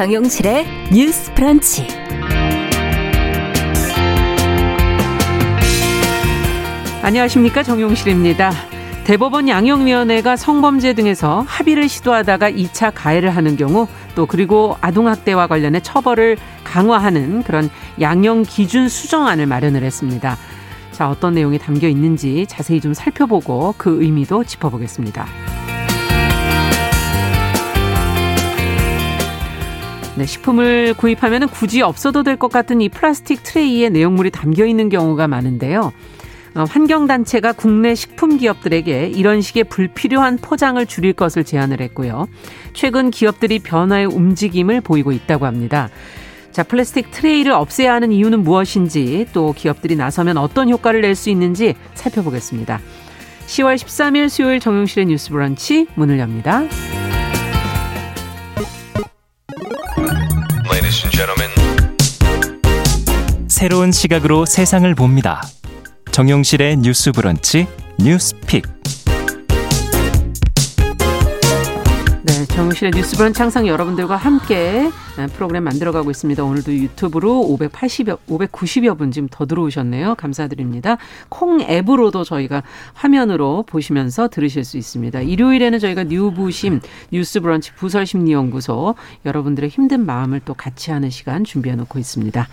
정용실의 뉴스 프런치. 안녕하십니까 정용실입니다. 대법원 양형위원회가 성범죄 등에서 합의를 시도하다가 2차 가해를 하는 경우 또 그리고 아동학대와 관련해 처벌을 강화하는 그런 양형 기준 수정안을 마련을 했습니다. 자, 어떤 내용이 담겨 있는지 자세히 좀 살펴보고 그 의미도 짚어보겠습니다. 네, 식품을 구입하면 굳이 없어도 될 것 같은 이 플라스틱 트레이에 내용물이 담겨 있는 경우가 많은데요. 어, 환경단체가 국내 식품 기업들에게 이런 식의 불필요한 포장을 줄일 것을 제안을 했고요. 최근 기업들이 변화의 움직임을 보이고 있다고 합니다. 자, 플라스틱 트레이를 없애야 하는 이유는 무엇인지 또 기업들이 나서면 어떤 효과를 낼 수 있는지 살펴보겠습니다. 10월 13일 수요일 정용실의 뉴스 브런치 문을 엽니다. 새로운 시각으로 세상을 봅니다. 정용실의 뉴스 브런치 뉴스픽. 정용실의 뉴스 브런치 항상 여러분들과 함께 프로그램 만들어가고 있습니다. 오늘도 유튜브로 580여, 590여 분 지금 더 들어오셨네요. 감사드립니다. 콩 앱으로도 저희가 화면으로 보시면서 들으실 수 있습니다. 일요일에는 저희가 뉴부심 뉴스 브런치 부설심리연구소 여러분들의 힘든 마음을 또 같이 하는 시간 준비해 놓고 있습니다.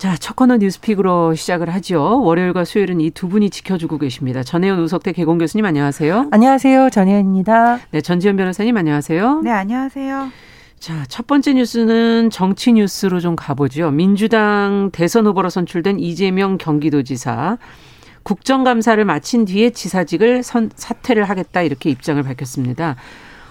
자, 첫 코너 뉴스픽으로 시작을 하죠. 월요일과 수요일은 이 두 분이 지켜주고 계십니다. 전혜연 우석대 개공 교수님 안녕하세요. 안녕하세요. 전혜연입니다. 네, 전지현 변호사님 안녕하세요. 네, 안녕하세요. 자, 첫 번째 뉴스는 정치 뉴스로 좀 가보죠. 민주당 대선 후보로 선출된 이재명 경기도지사 국정감사를 마친 뒤에 지사직을 선, 사퇴를 하겠다 이렇게 입장을 밝혔습니다.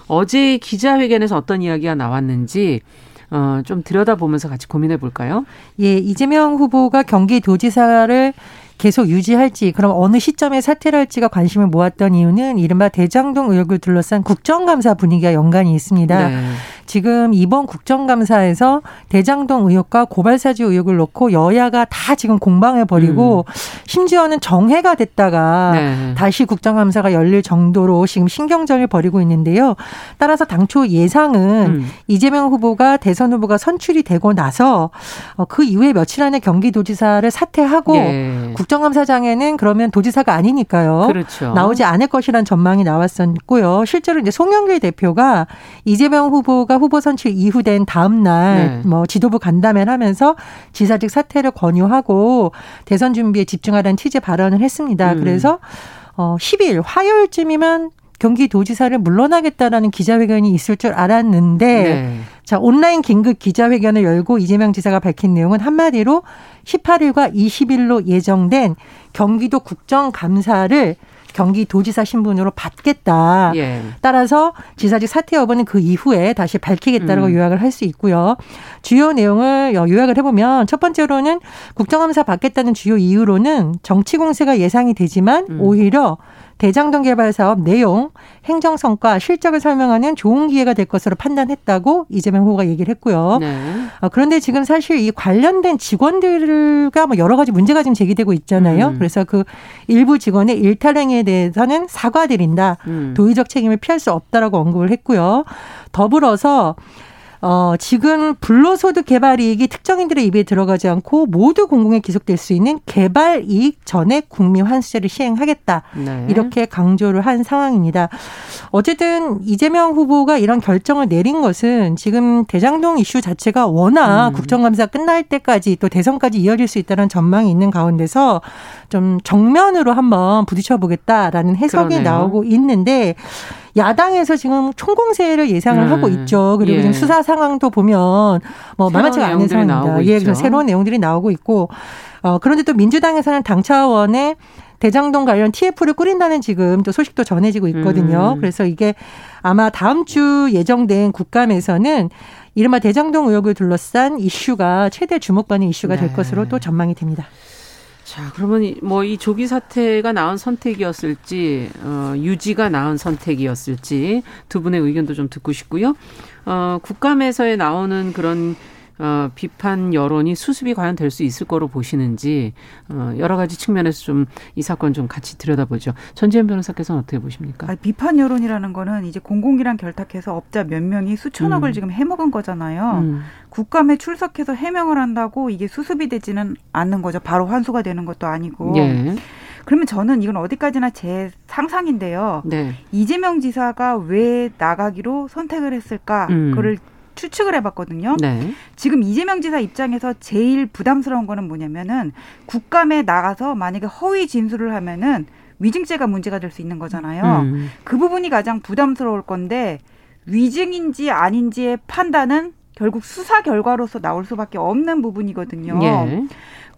어제 기자회견에서 어떤 이야기가 나왔는지 어, 좀 들여다보면서 같이 고민해 볼까요? 예, 이재명 후보가 경기도지사를 계속 유지할지 그럼 어느 시점에 사퇴를 할지가 관심을 모았던 이유는 이른바 대장동 의혹을 둘러싼 국정감사 분위기와 연관이 있습니다. 네. 지금 이번 국정감사에서 대장동 의혹과 고발사주 의혹을 놓고 여야가 다 지금 공방을 벌이고 음. 심지어는 정해가 됐다가 네. 다시 국정감사가 열릴 정도로 지금 신경전을 벌이고 있는데요. 따라서 당초 예상은 음. 이재명 후보가 대선 후보가 선출이 되고 나서 어, 그 이후에 며칠 안에 경기도지사를 사퇴하고 예. 국정감사장에는 그러면 도지사가 아니니까요. 그렇죠. 나오지 않을 것이라는 전망이 나왔었고요. 실제로 이제 송영길 대표가 이재명 후보가 후보 선출 이후 된 다음 날뭐 네. 지도부 간담회를 하면서 지사직 사퇴를 권유하고 대선 준비에 집중하라는 취지 발언을 했습니다. 음. 그래서 어 10일 화요일쯤이면 경기도지사를 물러나겠다라는 기자회견이 있을 줄 알았는데 네. 자 온라인 긴급 기자회견을 열고 이재명 지사가 밝힌 내용은 한마디로 18일과 20일로 예정된 경기도 국정감사를 경기도지사 신분으로 받겠다. 예. 따라서 지사직 사퇴 여부는 그 이후에 다시 밝히겠다라고 음. 요약을 할 수 있고요. 주요 내용을 요약을 해보면 첫 번째로는 국정감사 받겠다는 주요 이유로는 정치 공세가 예상이 되지만 음. 오히려 대장동 개발 사업 내용, 행정 성과, 실적을 설명하는 좋은 기회가 될 것으로 판단했다고 이재명 후보가 얘기를 했고요. 네. 어, 그런데 지금 사실 이 관련된 직원들과 뭐 여러 가지 문제가 지금 제기되고 있잖아요. 음. 그래서 그 일부 직원의 일탈행위에 대해서는 사과드린다. 음. 도의적 책임을 피할 수 없다라고 언급을 했고요. 더불어서 어, 지금 불로소득 개발 이익이 특정인들의 입에 들어가지 않고 모두 공공에 기속될 수 있는 개발 이익 전액 국민 환수제를 시행하겠다. 네. 이렇게 강조를 한 상황입니다. 어쨌든 이재명 후보가 이런 결정을 내린 것은 지금 대장동 이슈 자체가 워낙 음. 국정감사 끝날 때까지 또 대선까지 이어질 수 있다는 전망이 있는 가운데서 좀 정면으로 한번 부딪혀 보겠다라는 해석이 그러네요. 나오고 있는데 야당에서 지금 총공세를 예상을 음. 하고 있죠. 그리고 예. 지금 수사 상황도 보면 뭐 만만치가 않은 상황입니다. 예, 그래서 새로운 내용들이 나오고 있고 어 그런데 또 민주당에서는 당 차원의 대장동 관련 TF를 꾸린다는 지금 또 소식도 전해지고 있거든요. 음. 그래서 이게 아마 다음 주 예정된 국감에서는 이른바 대장동 의혹을 둘러싼 이슈가 최대 주목받는 이슈가 될 네. 것으로 또 전망이 됩니다. 자, 그러면 뭐 이 조기 사퇴가 나은 선택이었을지, 어, 유지가 나은 선택이었을지 두 분의 의견도 좀 듣고 싶고요. 어, 국감에서의 나오는 그런 어, 비판 여론이 수습이 과연 될 수 있을 거로 보시는지 어, 여러 가지 측면에서 좀 이 사건 좀 같이 들여다보죠. 전지현 변호사께서는 어떻게 보십니까? 아니, 비판 여론이라는 거는 이제 공공기랑 결탁해서 업자 몇 명이 수천억을 음. 지금 해먹은 거잖아요. 음. 국감에 출석해서 해명을 한다고 이게 수습이 되지는 않는 거죠. 바로 환수가 되는 것도 아니고. 예. 그러면 저는 이건 어디까지나 제 상상인데요. 네. 이재명 지사가 왜 나가기로 선택을 했을까? 음. 그거를 추측을 해봤거든요. 네. 지금 이재명 지사 입장에서 제일 부담스러운 거는 뭐냐면은 국감에 나가서 만약에 허위 진술을 하면은 위증죄가 문제가 될 수 있는 거잖아요. 음. 그 부분이 가장 부담스러울 건데 위증인지 아닌지의 판단은 결국 수사 결과로서 나올 수밖에 없는 부분이거든요. 예.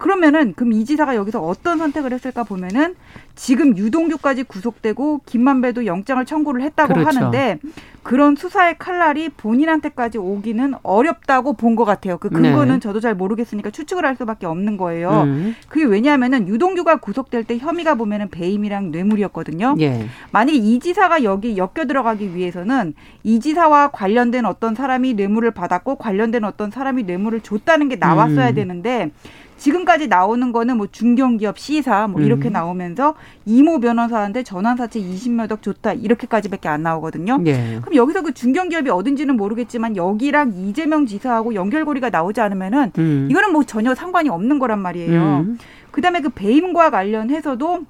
그러면은 그럼 이 지사가 여기서 어떤 선택을 했을까 보면은 지금 유동규까지 구속되고 김만배도 영장을 청구를 했다고 그렇죠. 하는데 그런 수사의 칼날이 본인한테까지 오기는 어렵다고 본 것 같아요. 그 근거는 네. 저도 잘 모르겠으니까 추측을 할 수밖에 없는 거예요. 음. 그게 왜냐하면은 유동규가 구속될 때 혐의가 보면은 배임이랑 뇌물이었거든요. 예. 만약에 이 지사가 여기 엮여 들어가기 위해서는 이 지사와 관련된 어떤 사람이 뇌물을 받았고 관련된 어떤 사람이 뇌물을 줬다는 게 나왔어야 음. 되는데 지금까지 나오는 거는 뭐 중견기업 C사 뭐 이렇게 음. 나오면서 이모 변호사한테 전환사채 20몇 억 좋다 이렇게까지밖에 안 나오거든요. 예. 그럼 여기서 그 중견기업이 어딘지는 모르겠지만 여기랑 이재명 지사하고 연결고리가 나오지 않으면은 음. 이거는 뭐 전혀 상관이 없는 거란 말이에요. 음. 그다음에 그 배임과 관련해서도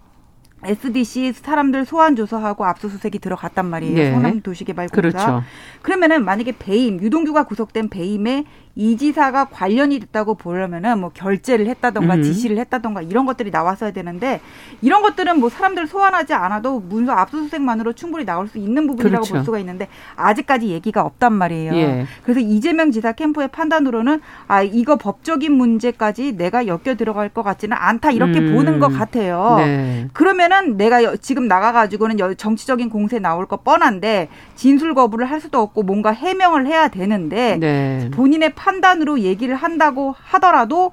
SDC 사람들 소환 조사하고 압수수색이 들어갔단 말이에요. 네. 성남 도시개발공사. 그렇죠. 그러면은 만약에 배임 유동규가 구속된 배임에 이 지사가 관련이 됐다고 보려면은 뭐 결재를 했다던가 음. 지시를 했다던가 이런 것들이 나왔어야 되는데 이런 것들은 뭐 사람들 소환하지 않아도 문서 압수수색만으로 충분히 나올 수 있는 부분이라고 그렇죠. 볼 수가 있는데 아직까지 얘기가 없단 말이에요. 예. 그래서 이재명 지사 캠프의 판단으로는 아 이거 법적인 문제까지 내가 엮여 들어갈 것 같지는 않다 이렇게 음. 보는 것 같아요. 네. 그러면 은 내가 지금 나가가지고는 정치적인 공세 나올 거 뻔한데 진술 거부를 할 수도 없고 뭔가 해명을 해야 되는데 네. 본인의 판단으로 얘기를 한다고 하더라도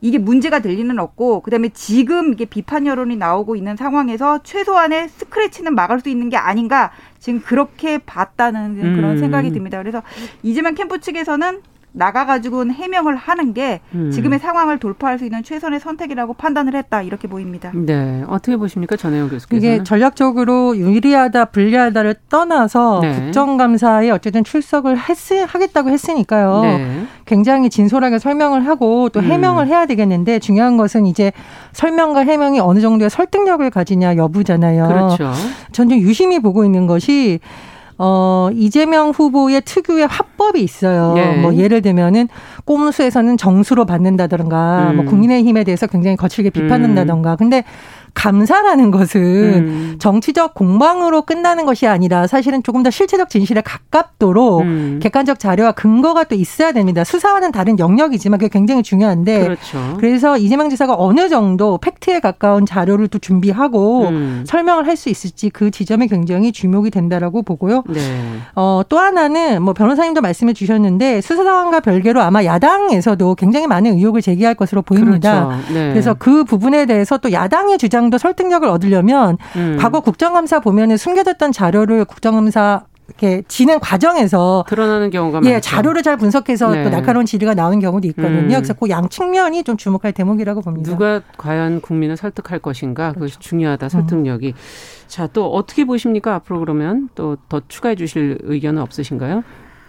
이게 문제가 될 리는 없고 그다음에 지금 이게 비판 여론이 나오고 있는 상황에서 최소한의 스크래치는 막을 수 있는 게 아닌가 지금 그렇게 봤다는 그런 음. 생각이 듭니다. 그래서 이재명 캠프 측에서는 나가가지고는 해명을 하는 게 음. 지금의 상황을 돌파할 수 있는 최선의 선택이라고 판단을 했다 이렇게 보입니다. 네, 어떻게 보십니까 전혜영 교수께서? 이게 전략적으로 유리하다 불리하다를 떠나서 네. 국정감사에 어쨌든 출석을 했, 하겠다고 했으니까요. 네. 굉장히 진솔하게 설명을 하고 또 음. 해명을 음. 해야 되겠는데 중요한 것은 이제 설명과 해명이 어느 정도의 설득력을 가지냐 여부잖아요. 그렇죠. 전 좀 유심히 보고 있는 것이 어, 이재명 후보의 특유의 화법이 있어요. 네. 뭐 예를 들면은 꼼수에서는 정수로 받는다던가 뭐 음. 뭐 국민의힘에 대해서 굉장히 거칠게 비판한다던가. 음. 근데 감사라는 것은 음. 정치적 공방으로 끝나는 것이 아니라 사실은 조금 더 실체적 진실에 가깝도록 음. 객관적 자료와 근거가 또 있어야 됩니다. 수사와는 다른 영역이지만 그게 굉장히 중요한데 그렇죠. 그래서 이재명 지사가 어느 정도 팩트에 가까운 자료를 또 준비하고 음. 설명을 할 수 있을지 그 지점이 굉장히 주목이 된다라고 보고요. 네. 어, 또 하나는 뭐 변호사님도 말씀해 주셨는데 수사 상황과 별개로 아마 야당에서도 굉장히 많은 의혹을 제기할 것으로 보입니다. 그렇죠. 네. 그래서 그 부분에 대해서 또 야당의 주장 정도 설득력을 얻으려면 음. 과거 국정감사 보면은 숨겨졌던 자료를 국정감사 이렇게 진행 과정에서 드러나는 경우가 예, 많죠. 자료를 잘 분석해서 네. 또 날카로운 질의가 나오는 경우도 있거든요. 음. 그래서 그 양 측면이 좀 주목할 대목이라고 봅니다. 누가 과연 국민을 설득할 것인가 그렇죠. 그것이 중요하다 설득력이. 음. 자, 또 어떻게 보십니까? 앞으로 그러면 또 더 추가해 주실 의견은 없으신가요?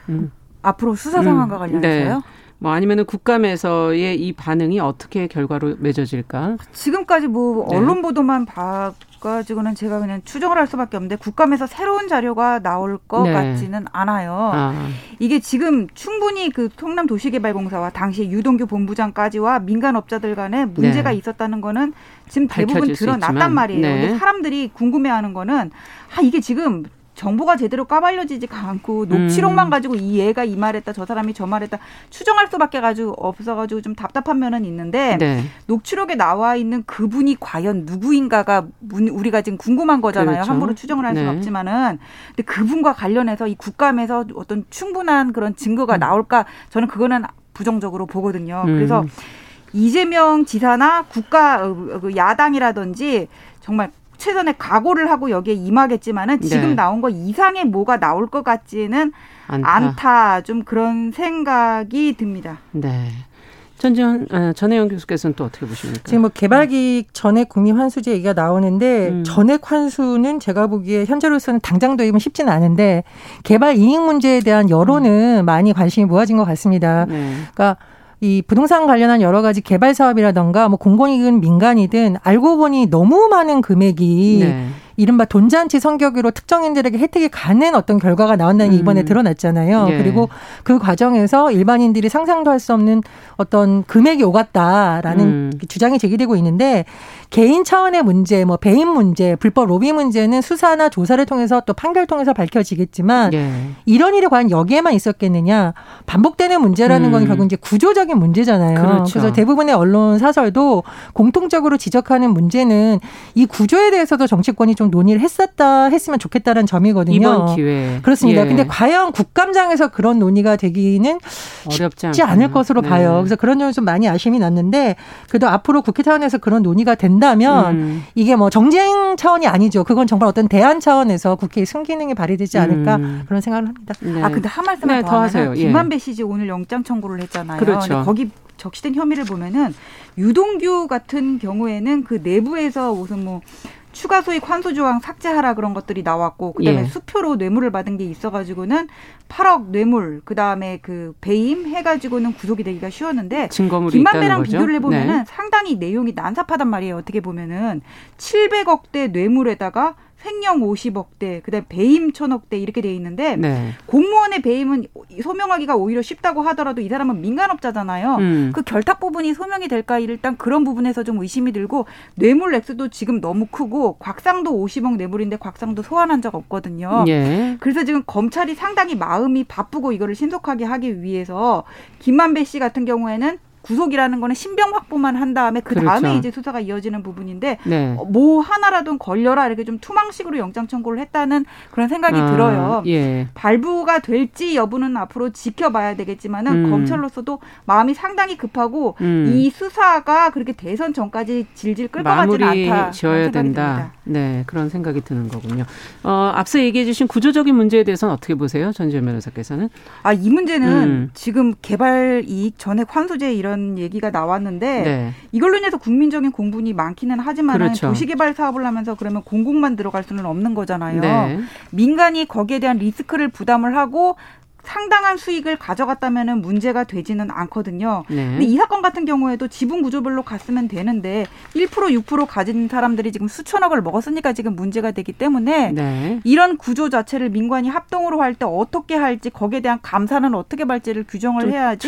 음. 앞으로 수사 상황과 음. 관련해서요? 네. 뭐 아니면은 국감에서의 이 반응이 어떻게 결과로 맺어질까? 지금까지 뭐 네. 언론 보도만 봐가지고는 제가 그냥 추정을 할 수밖에 없는데 국감에서 새로운 자료가 나올 것 네. 같지는 않아요. 아. 이게 지금 충분히 그 통남 도시개발공사와 당시 유동규 본부장까지와 민간업자들 간에 문제가 네. 있었다는 거는 지금 대부분 드러났단 말이에요. 네. 근데 사람들이 궁금해하는 거는 아 이게 지금 정보가 제대로 까발려지지가 않고 녹취록만 음. 가지고 이 얘가 이 말했다 저 사람이 저 말했다 추정할 수밖에 가지고 없어가지고 좀 답답한 면은 있는데 네. 녹취록에 나와 있는 그분이 과연 누구인가가 우리가 지금 궁금한 거잖아요 그렇죠. 함부로 추정을 할 수는 네. 없지만은 근데 그분과 관련해서 이 국감에서 어떤 충분한 그런 증거가 음. 나올까 저는 그거는 부정적으로 보거든요 음. 그래서 이재명 지사나 국가 어, 그 야당이라든지 정말 최선의 각오를 하고 여기에 임하겠지만은 지금 네. 나온 거 이상의 뭐가 나올 것 같지는 않다. 않다. 좀 그런 생각이 듭니다. 네. 전지현 아, 전혜영 교수께서는 또 어떻게 보십니까? 지금 뭐 개발기익 전액 국민 환수제 얘기가 나오는데 음. 전액 환수는 제가 보기에 현재로서는 당장 도입은 쉽지는 않은데 개발 이익 문제에 대한 여론은 음. 많이 관심이 모아진 것 같습니다. 네. 그러니까 이 부동산 관련한 여러 가지 개발 사업이라던가 뭐 공공이든 민간이든 알고 보니 너무 많은 금액이 네. 이른바 돈잔치 성격으로 특정인들에게 혜택이 가는 어떤 결과가 나온다는 게 이번에 음. 드러났잖아요. 예. 그리고 그 과정에서 일반인들이 상상도 할 수 없는 어떤 금액이 오갔다라는 음. 주장이 제기되고 있는데 개인 차원의 문제, 뭐 배임 문제, 불법 로비 문제는 수사나 조사를 통해서 또 판결 통해서 밝혀지겠지만 예. 이런 일이 과연 여기에만 있었겠느냐? 반복되는 문제라는 음. 건 결국 이제 구조적인 문제잖아요. 그렇죠. 그래서 대부분의 언론 사설도 공통적으로 지적하는 문제는 이 구조에 대해서도 정치권이 좀좀 논의를 했었다 했으면 좋겠다는 점이거든요. 이번 기회. 그렇습니다. 예. 근데 과연 국감장에서 그런 논의가 되기는 어렵지 쉽지 않을 것으로 네. 봐요. 그래서 그런 점이 좀 많이 아쉬움이 났는데 그래도 앞으로 국회 차원에서 그런 논의가 된다면 음. 이게 뭐 정쟁 차원이 아니죠. 그건 정말 어떤 대안 차원에서 국회의 승기능이 발휘되지 않을까 음. 그런 생각을 합니다. 네. 아 근데 한 말씀만 네, 더, 하세요. 예. 김만배 씨지 오늘 영장 청구를 했잖아요. 그렇죠. 거기 적시된 혐의를 보면은 유동규 같은 경우에는 그 내부에서 무슨 뭐 추가 수익 환수 조항 삭제하라 그런 것들이 나왔고 그다음에 예. 수표로 뇌물을 받은 게 있어가지고는 8억 뇌물 그다음에 그 배임 해가지고는 구속이 되기가 쉬웠는데 김만배랑 비교를 해보면은 네. 상당히 내용이 난삽하단 말이에요 어떻게 보면은 700억대 뇌물에다가 횡령 50억대, 그다음 배임 천억대 이렇게 돼 있는데 네. 공무원의 배임은 소명하기가 오히려 쉽다고 하더라도 이 사람은 민간업자잖아요. 음. 그 결탁 부분이 소명이 될까 일단 그런 부분에서 좀 의심이 들고 뇌물 액수도 지금 너무 크고 곽상도 50억 뇌물인데 곽상도 소환한 적 없거든요. 예. 그래서 지금 검찰이 상당히 마음이 바쁘고 이거를 신속하게 하기 위해서 김만배 씨 같은 경우에는 구속이라는 거는 신병 확보만 한 다음에 그 다음에 그렇죠. 이제 수사가 이어지는 부분인데 네. 어, 뭐 하나라도 걸려라 이렇게 좀 투망식으로 영장 청구를 했다는 그런 생각이 아, 들어요. 예. 발부가 될지 여부는 앞으로 지켜봐야 되겠지만은 음. 검찰로서도 마음이 상당히 급하고 음. 이 수사가 그렇게 대선 전까지 질질 끌것 같지는 않다. 지어야 된다. 듭니다. 네, 그런 생각이 드는 거군요. 어, 앞서 얘기해 주신 구조적인 문제에 대해서는 어떻게 보세요? 전지현 변호사께서는? 아, 이 문제는 음. 지금 개발 이익 전액 환수제 이런 이런 얘기가 나왔는데 네. 이걸로 인해서 국민적인 공분이 많기는 하지만 그렇죠. 도시개발 사업을 하면서 그러면 공공만 들어갈 수는 없는 거잖아요. 네. 민간이 거기에 대한 리스크를 부담을 하고 상당한 수익을 가져갔다면 문제가 되지는 않거든요. 네. 근데 이 사건 같은 경우에도 지분 구조별로 갔으면 되는데 1% 6% 가진 사람들이 지금 수천억을 먹었으니까 지금 문제가 되기 때문에 네. 이런 구조 자체를 민관이 합동으로 할 때 어떻게 할지 거기에 대한 감사는 어떻게 할지를 규정을 해야지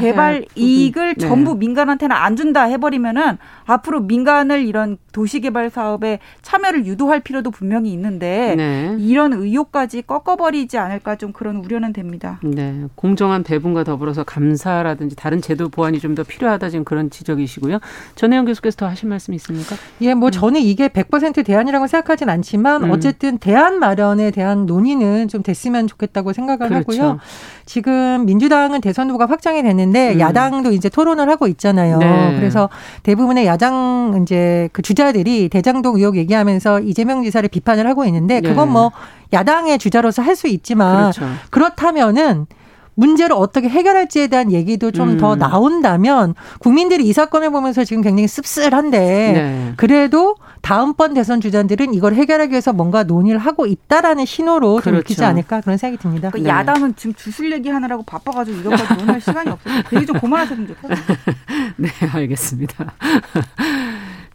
개발 이익을 네. 전부 민간한테는 안 준다 해버리면은 앞으로 민간을 이런 도시개발 사업에 참여를 유도할 필요도 분명히 있는데 네. 이런 의혹까지 꺾어버리지 않을까 좀 그런 우려는 됩니다. 네, 공정한 배분과 더불어서 감사라든지 다른 제도 보완이 좀 더 필요하다 지금 그런 지적이시고요. 전혜영 교수께서 더 하실 말씀 있습니까? 예, 뭐 음. 저는 이게 100% 대안이라고 생각하진 않지만 음. 어쨌든 대안 마련에 대한 논의는 좀 됐으면 좋겠다고 생각을 그렇죠. 하고요. 지금 민주당은 대선 후보가 확정이 됐는데 음. 야당도 이제 토론을 하고 있잖아요. 네. 그래서 대부분의 야당 이제 그 주자들이 대장동 의혹 얘기하면서 이재명 지사를 비판을 하고 있는데 그건 네. 뭐 야당의 주자로서 할 수 있지만 그렇죠. 그렇다면은 문제를 어떻게 해결할지에 대한 얘기도 좀더 음. 나온다면 국민들이 이 사건을 보면서 지금 굉장히 씁쓸한데 네. 그래도 다음번 대선 주자들은 이걸 해결하기 위해서 뭔가 논의를 하고 있다라는 신호로 그렇죠. 좀 읽히지 않을까 그런 생각이 듭니다. 그러니까 네. 야당은 지금 주술 얘기하느라고 바빠가지고 이것까지 논의할 시간이 없어요. 되게 좀 그만하셨으면 좋겠어요. 네, 알겠습니다.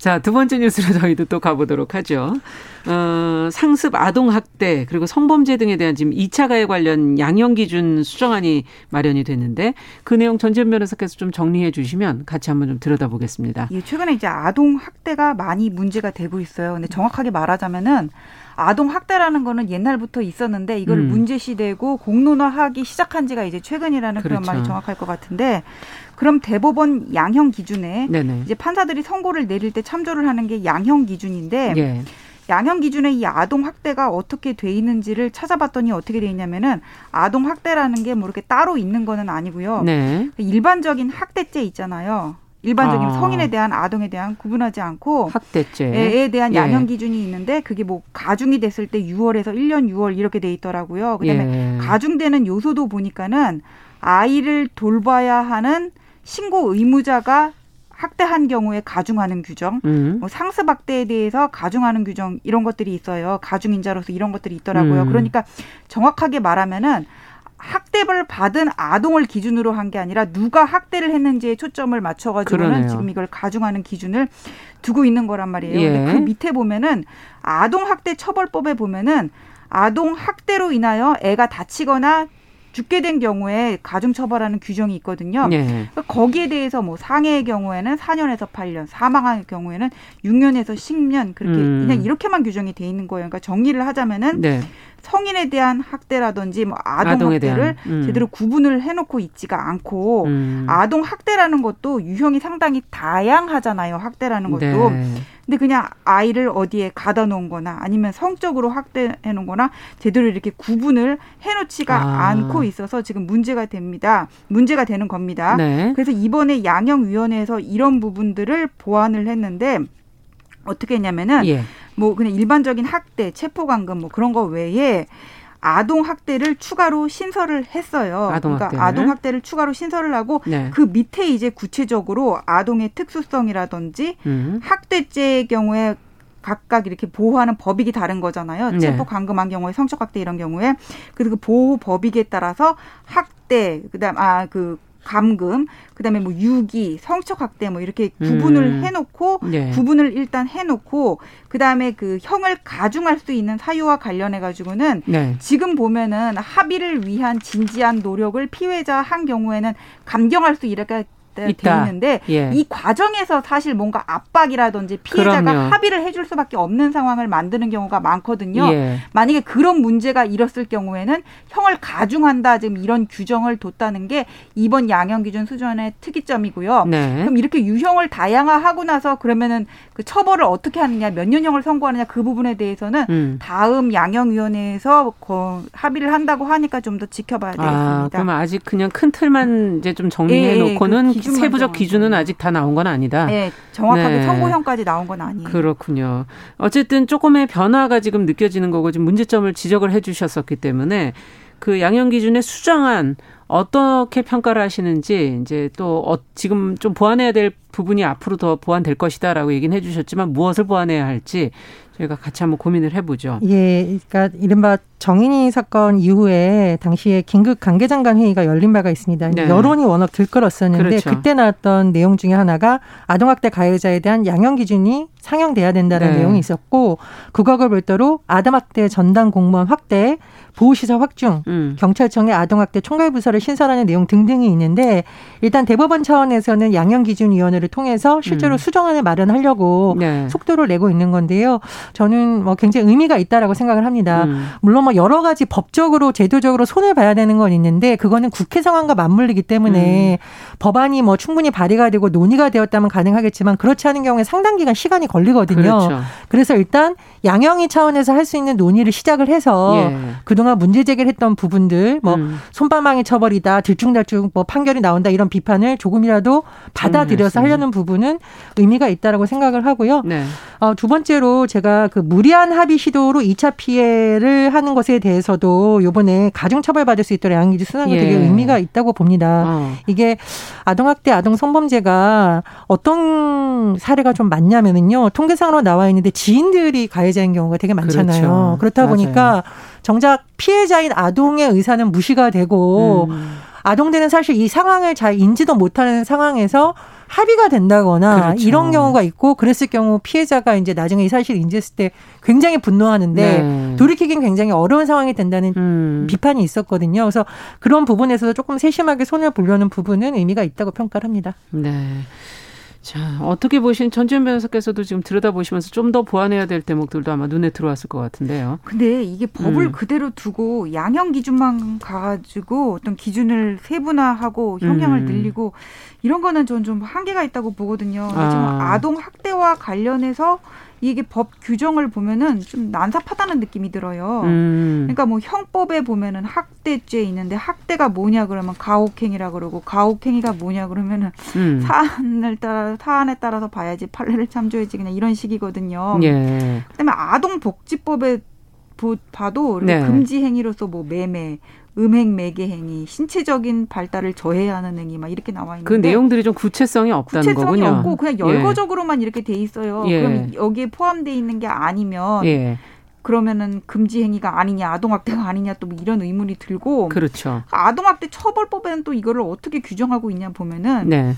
자, 두 번째 뉴스로 저희도 또 가보도록 하죠. 어, 상습 아동 학대 그리고 성범죄 등에 대한 지금 2차 가해 관련 양형 기준 수정안이 마련이 됐는데 그 내용 전지현 변호사께서 좀 정리해 주시면 같이 한번 좀 들여다보겠습니다. 예, 최근에 이제 아동 학대가 많이 문제가 되고 있어요. 근데 정확하게 말하자면은 아동 학대라는 거는 옛날부터 있었는데 이걸 음. 문제시되고 공론화하기 시작한 지가 이제 최근이라는 그렇죠. 그런 말이 정확할 것 같은데 그럼 대법원 양형 기준에 네네. 이제 판사들이 선고를 내릴 때 참조를 하는 게 양형 기준인데 예. 양형 기준에 이 아동 학대가 어떻게 돼 있는지를 찾아봤더니 어떻게 돼 있냐면은 아동 학대라는 게 뭐 이렇게 따로 있는 거는 아니고요. 네. 일반적인 학대죄 있잖아요. 일반적인 아. 성인에 대한 아동에 대한 구분하지 않고 학대죄에 대한 예. 양형 기준이 있는데 그게 뭐 가중이 됐을 때 6월에서 1년 6월 이렇게 돼 있더라고요. 그다음에 예. 가중되는 요소도 보니까는 아이를 돌봐야 하는 신고 의무자가 학대한 경우에 가중하는 규정, 음. 뭐 상습 학대에 대해서 가중하는 규정 이런 것들이 있어요. 가중 인자로서 이런 것들이 있더라고요. 음. 그러니까 정확하게 말하면은 학대를 받은 아동을 기준으로 한 게 아니라 누가 학대를 했는지에 초점을 맞춰가지고는 그러네요. 지금 이걸 가중하는 기준을 두고 있는 거란 말이에요. 예. 근데 그 밑에 보면은 아동 학대 처벌법에 보면은 아동 학대로 인하여 애가 다치거나 죽게 된 경우에 가중 처벌하는 규정이 있거든요. 네. 그러니까 거기에 대해서 뭐 상해의 경우에는 4년에서 8년, 사망한 경우에는 6년에서 10년 그렇게 음. 그냥 이렇게만 규정이 돼 있는 거예요. 그러니까 정리를 하자면은 네. 성인에 대한 학대라든지 뭐 아동 학대를 음. 제대로 구분을 해놓고 있지가 않고 음. 아동 학대라는 것도 유형이 상당히 다양하잖아요. 학대라는 것도. 네. 근데 그냥 아이를 어디에 가다 놓은 거나 아니면 성적으로 학대해 놓은 거나 제대로 이렇게 구분을 해 놓지가 아. 않고 있어서 지금 문제가 됩니다. 문제가 되는 겁니다. 네. 그래서 이번에 양형위원회에서 이런 부분들을 보완을 했는데 어떻게 했냐면은 예. 뭐 그냥 일반적인 학대, 체포 감금 뭐 그런 거 외에 아동 학대를 추가로 신설을 했어요. 아동 그러니까 아동 학대를 추가로 신설을 하고 네. 그 밑에 이제 구체적으로 아동의 특수성이라든지 음. 학대죄의 경우에 각각 이렇게 보호하는 법익이 다른 거잖아요. 네. 체포 감금한 경우에 성적 학대 이런 경우에 그리고 그 보호 법익에 따라서 학대 그다음 아그 감금, 그다음에 뭐 유기, 성적 학대 뭐 이렇게 구분을 음. 해놓고 네. 구분을 일단 해놓고 그다음에 그 형을 가중할 수 있는 사유와 관련해 가지고는 네. 지금 보면은 합의를 위한 진지한 노력을 피해자 한 경우에는 감경할 수 이렇게 돼 있는데 예. 이 과정에서 사실 뭔가 압박이라든지 피해자가 그럼요. 합의를 해줄 수밖에 없는 상황을 만드는 경우가 많거든요. 예. 만약에 그런 문제가 일었을 경우에는 형을 가중한다 지금 이런 규정을 뒀다는 게 이번 양형 기준 수준의 특이점이고요. 네. 그럼 이렇게 유형을 다양화하고 나서 그러면은 그 처벌을 어떻게 하느냐 몇 년형을 선고하느냐 그 부분에 대해서는 음. 다음 양형위원회에서 합의를 한다고 하니까 좀 더 지켜봐야 아, 되겠습니다. 아, 그럼 아직 그냥 큰 틀만 이제 좀 정리해 예, 예 놓고는 그 세부적 기준은 아직 다 나온 건 아니다. 네, 정확하게 네. 선고형까지 나온 건 아니에요. 그렇군요. 어쨌든 조금의 변화가 지금 느껴지는 거고 지금 문제점을 지적을 해주셨었기 때문에 그 양형 기준의 수정안 어떻게 평가를 하시는지 이제 또 어, 지금 좀 보완해야 될 부분이 앞으로 더 보완될 것이다라고 얘기는 해주셨지만 무엇을 보완해야 할지 저희가 같이 한번 고민을 해보죠. 예, 그러니까 이른바 정인이 사건 이후에 당시에 긴급 관계장관 회의가 열린 바가 있습니다. 네. 여론이 워낙 들끓었었는데 그렇죠. 그때 나왔던 내용 중에 하나가 아동학대 가해자에 대한 양형 기준이 상향돼야 된다는 네. 내용이 있었고 그거하고 별도로 아동학대 전담 공무원 확대 보호시설 확충, 음. 경찰청의 아동학대 총괄부서를 신설하는 내용 등등이 있는데 일단 대법원 차원에서는 양형기준위원회를 통해서 실제로 음. 수정안을 마련하려고 네. 속도를 내고 있는 건데요. 저는 뭐 굉장히 의미가 있다라고 생각을 합니다. 음. 물론 뭐 여러 가지 법적으로 제도적으로 손을 봐야 되는 건 있는데 그거는 국회 상황과 맞물리기 때문에 음. 법안이 뭐 충분히 발의가 되고 논의가 되었다면 가능하겠지만 그렇지 않은 경우에 상당 기간 시간이 걸리거든요. 그렇죠. 그래서 일단 양형위 차원에서 할 수 있는 논의를 시작을 해서 예. 그동안 문제 제기를 했던 부분들 뭐 음. 손방망이 처벌이다 들쭉날쭉 뭐 판결이 나온다 이런 비판을 조금이라도 받아들여서 음, 하려는 부분은 의미가 있다라고 생각을 하고요. 네. 어, 두 번째로 제가 그 무리한 합의 시도로 2차 피해를 하는 것에 대해서도 요번에 가중 처벌 받을 수 있도록 양형기준 수정이 예. 되게 의미가 있다고 봅니다. 어. 이게 아동학대, 아동성범죄가 어떤 사례가 좀 많냐면은요. 통계상으로 나와 있는데 지인들이 가해자인 경우가 되게 많잖아요. 그렇죠. 그렇다 맞아요. 보니까 정작 피해자인 아동의 의사는 무시가 되고 음. 아동들은 사실 이 상황을 잘 인지도 못하는 상황에서 합의가 된다거나 그렇죠. 이런 경우가 있고 그랬을 경우 피해자가 이제 나중에 이 사실을 인지했을 때 굉장히 분노하는데 네. 돌이키긴 굉장히 어려운 상황이 된다는 음. 비판이 있었거든요. 그래서 그런 부분에서도 조금 세심하게 손을 보려는 부분은 의미가 있다고 평가를 합니다. 네. 자, 어떻게 보신 전지현 변호사께서도 지금 들여다보시면서 좀 더 보완해야 될 대목들도 아마 눈에 들어왔을 것 같은데요. 근데 이게 법을 음. 그대로 두고 양형 기준만 가가지고 어떤 기준을 세분화하고 형량을 음. 늘리고 이런 거는 전 좀 한계가 있다고 보거든요. 아. 지금 아동 학대와 관련해서 이게 법 규정을 보면은 좀 난삽하다는 느낌이 들어요. 음. 그러니까 뭐 형법에 보면은 학대죄 있는데 학대가 뭐냐 그러면 가혹행위라 그러고 가혹행위가 뭐냐 그러면은 음. 사안을 따라 사안에 따라서 봐야지 판례를 참조해야지 그냥 이런 식이거든요. 예. 그다음에 아동복지법에 봐도 네. 금지 행위로서 뭐 매매, 음행 매개 행위, 신체적인 발달을 저해야 하는 행위 막 이렇게 나와 있는데 그 내용들이 좀 구체성이 없다는 구체성이 거군요. 없고 그냥 예. 열거적으로만 예. 이렇게 돼 있어요. 예. 그럼 여기에 포함돼 있는 게 아니면 예. 그러면은 금지 행위가 아니냐, 아동학대가 아니냐 또 뭐 이런 의문이 들고 그렇죠. 아동학대 처벌법에는 또 이거를 어떻게 규정하고 있냐 보면은 네.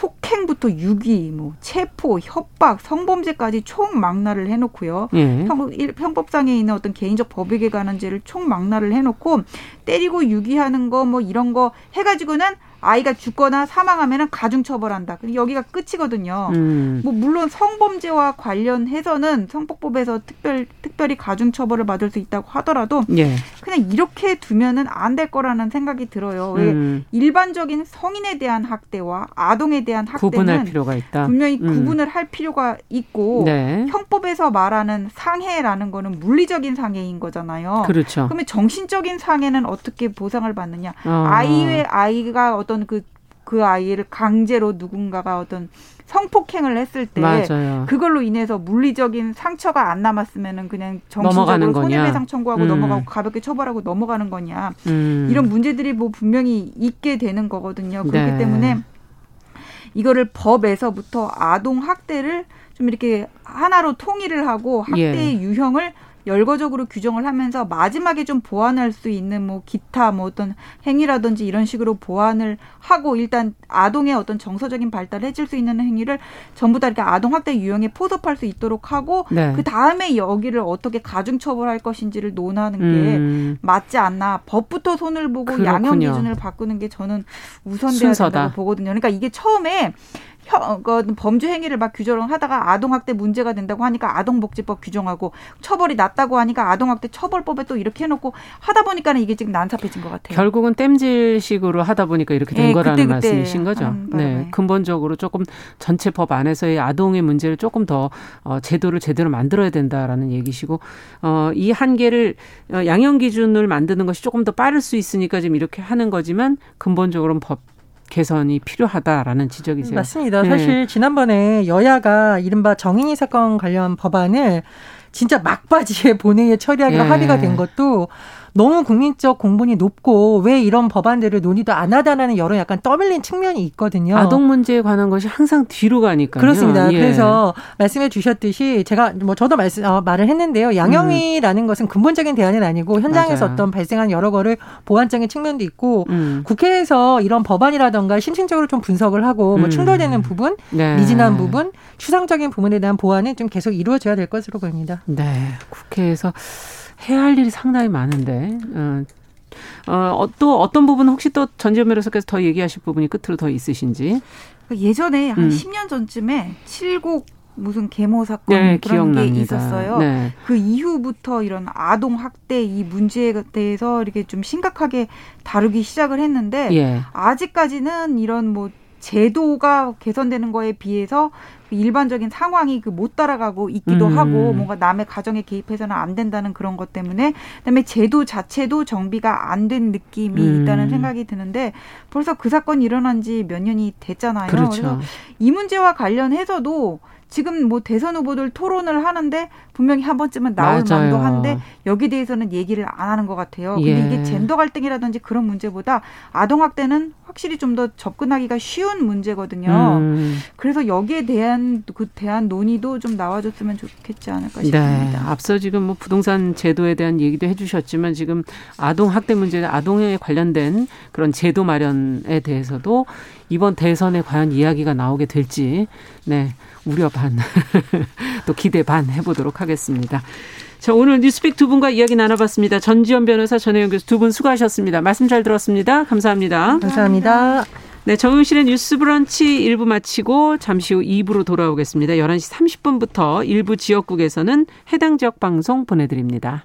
폭행부터 유기, 뭐 체포, 협박, 성범죄까지 총망라를 해놓고요. 예. 형, 법상에 있는 어떤 개인적 법익에 관한 죄를 총망라를 해놓고 때리고 유기하는 거 뭐 이런 거 해가지고는 아이가 죽거나 사망하면은 가중 처벌한다. 여기가 끝이거든요. 음. 뭐 물론 성범죄와 관련해서는 성폭법에서 특별 특별히 가중 처벌을 받을 수 있다고 하더라도 예. 그냥 이렇게 두면은 안 될 거라는 생각이 들어요. 왜 음. 일반적인 성인에 대한 학대와 아동에 대한 학대는 구분할 필요가 있다. 분명히 음. 구분을 할 필요가 있고 네. 형법에서 말하는 상해라는 거는 물리적인 상해인 거잖아요. 그렇죠. 그러면 정신적인 상해는 어떻게 보상을 받느냐? 어. 아이의 아이가 어떤 그, 그 아이를 강제로 누군가가 어떤 성폭행을 했을 때 맞아요. 그걸로 인해서 물리적인 상처가 안 남았으면은 그냥 정신적으로 손해배상 청구하고 음. 넘어가고 가볍게 처벌하고 넘어가는 거냐 음. 이런 문제들이 뭐 분명히 있게 되는 거거든요. 그렇기 네. 때문에 이거를 법에서부터 아동 학대를 좀 이렇게 하나로 통일을 하고 학대의 예. 유형을 열거적으로 규정을 하면서 마지막에 좀 보완할 수 있는 뭐 기타 뭐 어떤 행위라든지 이런 식으로 보완을 하고 일단 아동의 어떤 정서적인 발달을 해줄 수 있는 행위를 전부 다 이렇게 아동 학대 유형에 포섭할 수 있도록 하고 네. 그 다음에 여기를 어떻게 가중 처벌할 것인지를 논하는 게 음. 맞지 않나 법부터 손을 보고 그렇군요. 양형 기준을 바꾸는 게 저는 우선돼야 된다고 보거든요. 그러니까 이게 처음에 그 범죄 행위를 막 규정을 하다가 아동학대 문제가 된다고 하니까 아동복지법 규정하고 처벌이 낮다고 하니까 아동학대 처벌법에 또 이렇게 해놓고 하다 보니까는 이게 지금 난삽해진 것 같아요. 결국은 땜질식으로 하다 보니까 이렇게 된 네, 거라는 그때, 그때 말씀이신 거죠. 네, 근본적으로 조금 전체 법 안에서의 아동의 문제를 조금 더 어, 제도를 제대로 만들어야 된다라는 얘기시고 어, 이 한계를 어, 양형 기준을 만드는 것이 조금 더 빠를 수 있으니까 지금 이렇게 하는 거지만 근본적으로는 법 개선이 필요하다라는 지적이세요. 맞습니다. 네. 사실 지난번에 여야가 이른바 정인이 사건 관련 법안을 진짜 막바지에 본회의에 처리하기로 예. 합의가 된 것도 너무 국민적 공분이 높고 왜 이런 법안들을 논의도 안 하다라는 여러 약간 떠밀린 측면이 있거든요. 아동 문제에 관한 것이 항상 뒤로 가니까요. 그렇습니다. 예. 그래서 말씀해 주셨듯이 제가 뭐 저도 말씀 어, 말을 했는데요. 양형이라는 음. 것은 근본적인 대안은 아니고 현장에서 맞아요. 어떤 발생한 여러 거를 보완적인 측면도 있고 음. 국회에서 이런 법안이라던가 심층적으로 좀 분석을 하고 뭐 음. 충돌되는 부분, 네. 미진한 부분, 추상적인 부분에 대한 보완은 좀 계속 이루어져야 될 것으로 보입니다. 네. 국회에서 해야 할 일이 상당히 많은데. 어, 어, 또 어떤 부분 혹시 또 전지현 변호사께서 더 얘기하실 부분이 끝으로 더 있으신지. 예전에 한 음. 10년 전쯤에 칠곡 무슨 계모 사건 네, 그런 기억납니다. 게 있었어요. 네. 그 이후부터 이런 아동 학대 이 문제에 대해서 이렇게 좀 심각하게 다루기 시작을 했는데 예. 아직까지는 이런 뭐 제도가 개선되는 거에 비해서 그 일반적인 상황이 그 못 따라가고 있기도 음. 하고 뭔가 남의 가정에 개입해서는 안 된다는 그런 것 때문에 그다음에 제도 자체도 정비가 안 된 느낌이 음. 있다는 생각이 드는데 벌써 그 사건이 일어난 지 몇 년이 됐잖아요. 그렇죠. 그래서 이 문제와 관련해서도 지금 뭐 대선 후보들 토론을 하는데 분명히 한 번쯤은 나올 맞아요. 만도 한데 여기 대해서는 얘기를 안 하는 것 같아요. 근데 예. 이게 젠더 갈등이라든지 그런 문제보다 아동 학대는 확실히 좀 더 접근하기가 쉬운 문제거든요. 음. 그래서 여기에 대한 그 대한 논의도 좀 나와줬으면 좋겠지 않을까 싶습니다. 네. 앞서 지금 뭐 부동산 제도에 대한 얘기도 해주셨지만 지금 아동 학대 문제, 아동에 관련된 그런 제도 마련에 대해서도 이번 대선에 과연 이야기가 나오게 될지 네 우려 반 또 기대 반 해보도록 하겠습니다. 자, 오늘 뉴스픽 두 분과 이야기 나눠봤습니다. 전지현 변호사, 전혜영 교수 두 분 수고하셨습니다. 말씀 잘 들었습니다. 감사합니다. 감사합니다. 네, 정용실의 뉴스 브런치 1부 마치고 잠시 후 2부로 돌아오겠습니다. 11시 30분부터 일부 지역국에서는 해당 지역 방송 보내드립니다.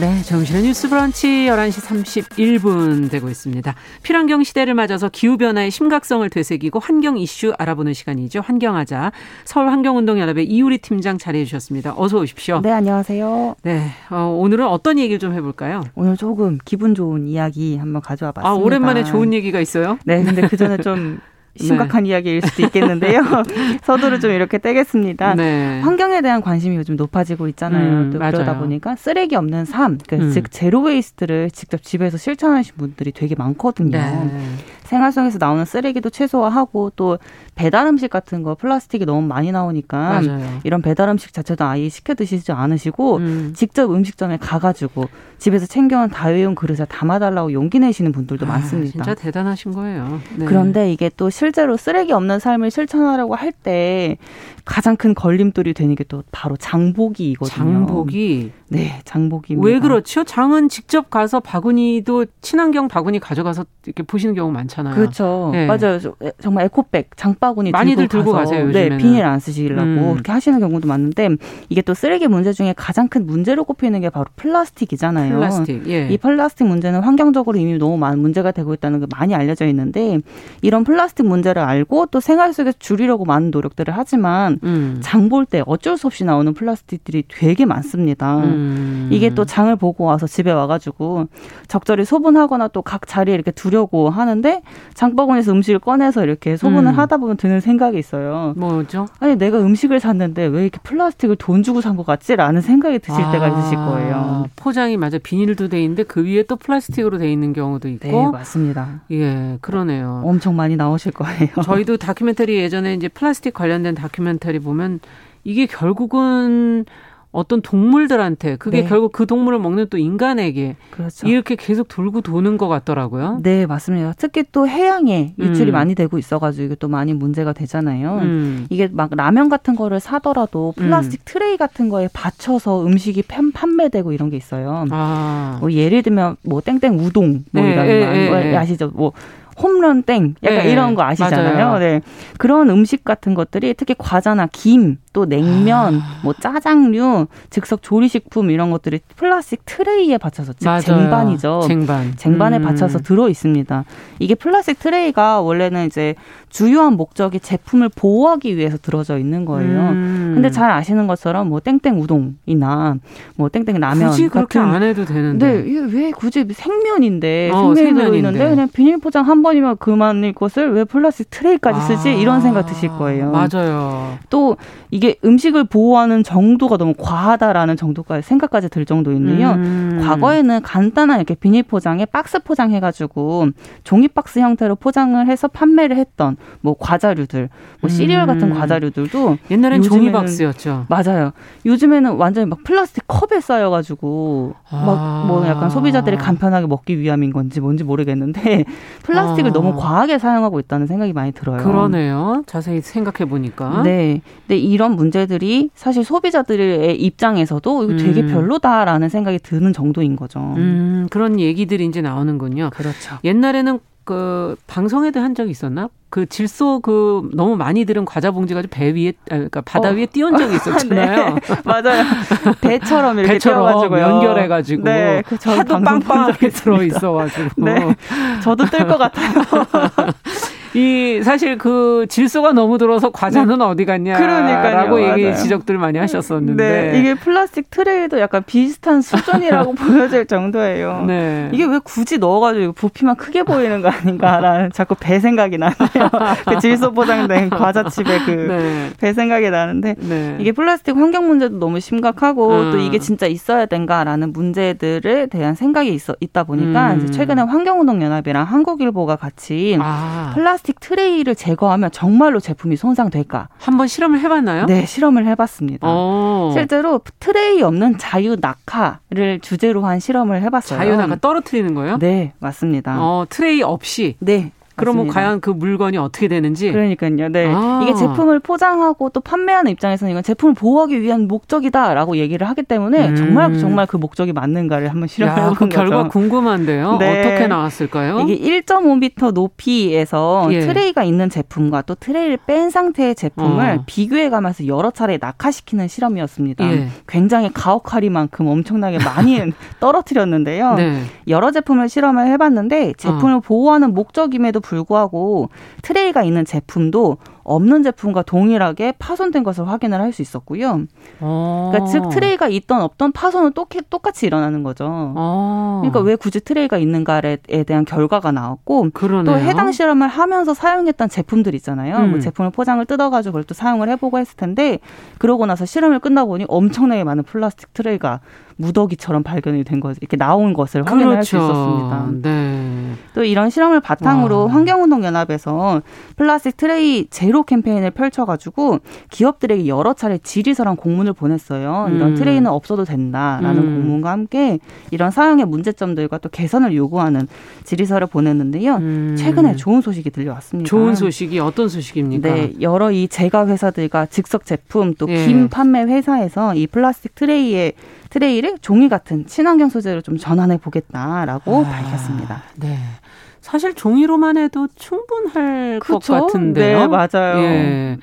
네, 정신의 뉴스 브런치 11시 31분 되고 있습니다. 필환경 시대를 맞아서 기후변화의 심각성을 되새기고 환경 이슈 알아보는 시간이죠. 환경하자. 서울환경운동연합의 이우리 팀장 자리해 주셨습니다. 어서 오십시오. 네, 안녕하세요. 네, 어, 오늘은 어떤 얘기를 좀 해볼까요? 오늘 조금 기분 좋은 이야기 한번 가져와 봤습니다. 아, 오랜만에 좋은 얘기가 있어요? 네, 근데 그 전에 좀 심각한 네. 이야기일 수도 있겠는데요. 서두를 좀 이렇게 떼겠습니다. 네. 환경에 대한 관심이 요즘 높아지고 있잖아요. 음, 또 그러다 보니까 쓰레기 없는 삶, 그 음. 즉 제로 웨이스트를 직접 집에서 실천하신 분들이 되게 많거든요. 네. 생활 속에서 나오는 쓰레기도 최소화하고 또 배달 음식 같은 거 플라스틱이 너무 많이 나오니까 맞아요. 이런 배달 음식 자체도 아예 시켜 드시지 않으시고 음. 직접 음식점에 가가지고 집에서 챙겨온 다회용 그릇에 담아달라고 용기 내시는 분들도 아, 많습니다. 진짜 대단하신 거예요. 네. 그런데 이게 또 실제로 쓰레기 없는 삶을 실천하려고 할 때 가장 큰 걸림돌이 되는 게 또 바로 장보기이거든요. 장보기. 네, 장보기입니다. 왜 그렇죠? 장은 직접 가서 바구니도 친환경 바구니 가져가서 이렇게 보시는 경우 많잖아요. 그렇죠. 네. 맞아요. 정말 에코백, 장바구니 많이들 들고, 들고 가세요. 요즘에는. 네, 비닐 안 쓰시려고 음. 그렇게 하시는 경우도 많은데 이게 또 쓰레기 문제 중에 가장 큰 문제로 꼽히는 게 바로 플라스틱이잖아요. 플라스틱. 예. 이 플라스틱 문제는 환경적으로 이미 너무 많은 문제가 되고 있다는 게 많이 알려져 있는데 이런 플라스틱 문제를 알고 또 생활 속에서 줄이려고 많은 노력들을 하지만 음. 장볼 때 어쩔 수 없이 나오는 플라스틱들이 되게 많습니다. 음. 이게 또 장을 보고 와서 집에 와가지고 적절히 소분하거나 또 각 자리에 이렇게 두려고 하는데 장바구니에서 음식을 꺼내서 이렇게 소분을 음. 하다 보면 드는 생각이 있어요. 뭐죠? 아니 내가 음식을 샀는데 왜 이렇게 플라스틱을 돈 주고 산 것 같지?라는 생각이 드실 아. 때가 있으실 거예요. 포장이 맞아 비닐도 돼 있는데 그 위에 또 플라스틱으로 돼 있는 경우도 있고. 네 맞습니다. 예 그러네요. 엄청 많이 나오실 거예요. 저희도 다큐멘터리 예전에 이제 플라스틱 관련된 다큐멘터리 보면 이게 결국은 어떤 동물들한테 그게 네. 결국 그 동물을 먹는 또 인간에게 그렇죠. 이렇게 계속 돌고 도는 것 같더라고요. 네, 맞습니다. 특히 또 해양에 유출이 음. 많이 되고 있어가지고 이게 또 많이 문제가 되잖아요. 음. 이게 막 라면 같은 거를 사더라도 플라스틱 음. 트레이 같은 거에 받쳐서 음식이 판매되고 이런 게 있어요. 아. 뭐 예를 들면 뭐 땡땡 우동 뭐 네, 이런 거 네, 네, 아시죠? 뭐 홈런 땡 약간 네, 이런 거 아시잖아요. 맞아요. 네. 그런 음식 같은 것들이 특히 과자나 김, 또 냉면, 아. 뭐 짜장류, 즉석 조리식품 이런 것들이 플라스틱 트레이에 받쳐서 즉 맞아요. 쟁반이죠. 쟁반. 쟁반에 음. 받쳐서 들어 있습니다. 이게 플라스틱 트레이가 원래는 이제 주요한 목적이 제품을 보호하기 위해서 들어져 있는 거예요. 음. 근데 잘 아시는 것처럼 뭐 땡땡 우동이나 뭐 땡땡 라면 굳이 그렇게 같은 안 해도 되는데. 네, 왜 굳이 생면인데 어, 생면이 들어있는데 그냥 비닐 포장 한 번이면 그만일 것을 왜 플라스틱 트레이까지 쓰지 아. 이런 생각 드실 거예요. 맞아요. 또 이게 음식을 보호하는 정도가 너무 과하다라는 정도까지 생각까지 들 정도인데요. 음. 과거에는 간단한 이렇게 비닐 포장에 박스 포장해가지고 종이 박스 형태로 포장을 해서 판매를 했던 뭐 과자류들, 뭐 시리얼 같은 음. 과자류들도 옛날엔 종이 박스였죠. 맞아요. 요즘에는 완전히 막 플라스틱 컵에 싸여가지고 아. 막 뭐 약간 소비자들이 간편하게 먹기 위함인 건지 뭔지 모르겠는데 플라스틱을 아. 너무 과하게 사용하고 있다는 생각이 많이 들어요. 그러네요. 자세히 생각해 보니까. 네. 근데 이런 문제들이 사실 소비자들의 입장에서도 이거 되게 음. 별로다라는 생각이 드는 정도인 거죠. 음, 그런 얘기들이 이제 나오는군요. 그렇죠. 옛날에는 그 방송에도 한 적이 있었나? 그 질소 그 너무 많이 들은 과자 봉지 가지고 배 위에 아, 그러니까 바다 어. 위에 띄운 적이 있었잖아요. 네, 맞아요. 배처럼 이렇게 배처럼 연결해 가지고 네, 그 하도 빵빵하게 들어 있어 가지고. 네. 저도 뜰 것 같아요. 이 사실 그 질소가 너무 들어서 과자는 네. 어디 갔냐라고 얘기 맞아요. 지적들 많이 하셨었는데 네. 이게 플라스틱 트레이도 약간 비슷한 수준이라고 보여질 정도예요. 네. 이게 왜 굳이 넣어가지고 부피만 크게 보이는 거 아닌가라는 자꾸 배 생각이 나네요. 그 질소 포장된 과자칩의 그배 네. 생각이 나는데 네. 이게 플라스틱 환경 문제도 너무 심각하고 음. 또 이게 진짜 있어야 된가라는 문제들에 대한 생각이 있어 있다 보니까 음. 최근에 환경운동연합이랑 한국일보가 같이 아. 플라스틱 플라스틱 트레이를 제거하면 정말로 제품이 손상될까? 한번 실험을 해봤나요? 네, 실험을 해봤습니다. 오. 어. 실제로 트레이 없는 자유 낙하를 주제로 한 실험을 해봤어요. 자유 낙하 떨어뜨리는 거요? 네, 맞습니다. 어, 트레이 없이. 네, 그러면 과연 그 물건이 어떻게 되는지. 그러니까요. 네. 아. 이게 제품을 포장하고 또 판매하는 입장에서는 이건 제품을 보호하기 위한 목적이다라고 얘기를 하기 때문에 음. 정말 정말 그 목적이 맞는가를 한번 실험해 본 그 결과 궁금한데요. 네. 어떻게 나왔을까요? 이게 1.5m 높이에서 예. 트레이가 있는 제품과 또 트레이를 뺀 상태의 제품을 어. 비교해 가면서 여러 차례 낙하시키는 실험이었습니다. 예. 굉장히 가혹하리만큼 엄청나게 많이 떨어뜨렸는데요. 네. 여러 제품을 실험을 해봤는데 제품을 어. 보호하는 목적임에도 불구하고 트레이가 있는 제품도 없는 제품과 동일하게 파손된 것을 확인을 할 수 있었고요. 어. 그러니까 즉 트레이가 있던 없던 파손은 똑같이 일어나는 거죠. 어. 그러니까 왜 굳이 트레이가 있는가에 대한 결과가 나왔고 그러네요. 또 해당 실험을 하면서 사용했던 제품들 있잖아요. 뭐 음. 뭐 제품을 포장을 뜯어가지고 그걸 또 사용을 해보고 했을 텐데 그러고 나서 실험을 끝나고 보니 엄청나게 많은 플라스틱 트레이가 무더기처럼 발견이 된 것, 이렇게 나온 것을 확인할 그렇죠. 수 있었습니다. 네. 또 이런 실험을 바탕으로 환경운동연합에서 플라스틱 트레이 제로 캠페인을 펼쳐가지고 기업들에게 여러 차례 질의서랑 공문을 보냈어요. 음. 이런 트레이는 없어도 된다라는 음. 공문과 함께 이런 사용의 문제점들과 또 개선을 요구하는 질의서를 보냈는데요. 음. 최근에 좋은 소식이 들려왔습니다. 좋은 소식이 어떤 소식입니까? 네, 여러 이 제가 회사들과 즉석 제품 또 김 예. 판매 회사에서 이 플라스틱 트레이에 트레이를 종이 같은 친환경 소재로 좀 전환해 보겠다라고 아, 밝혔습니다. 네. 사실 종이로만 해도 충분할 그쵸? 것 같은데요. 네, 맞아요. 예.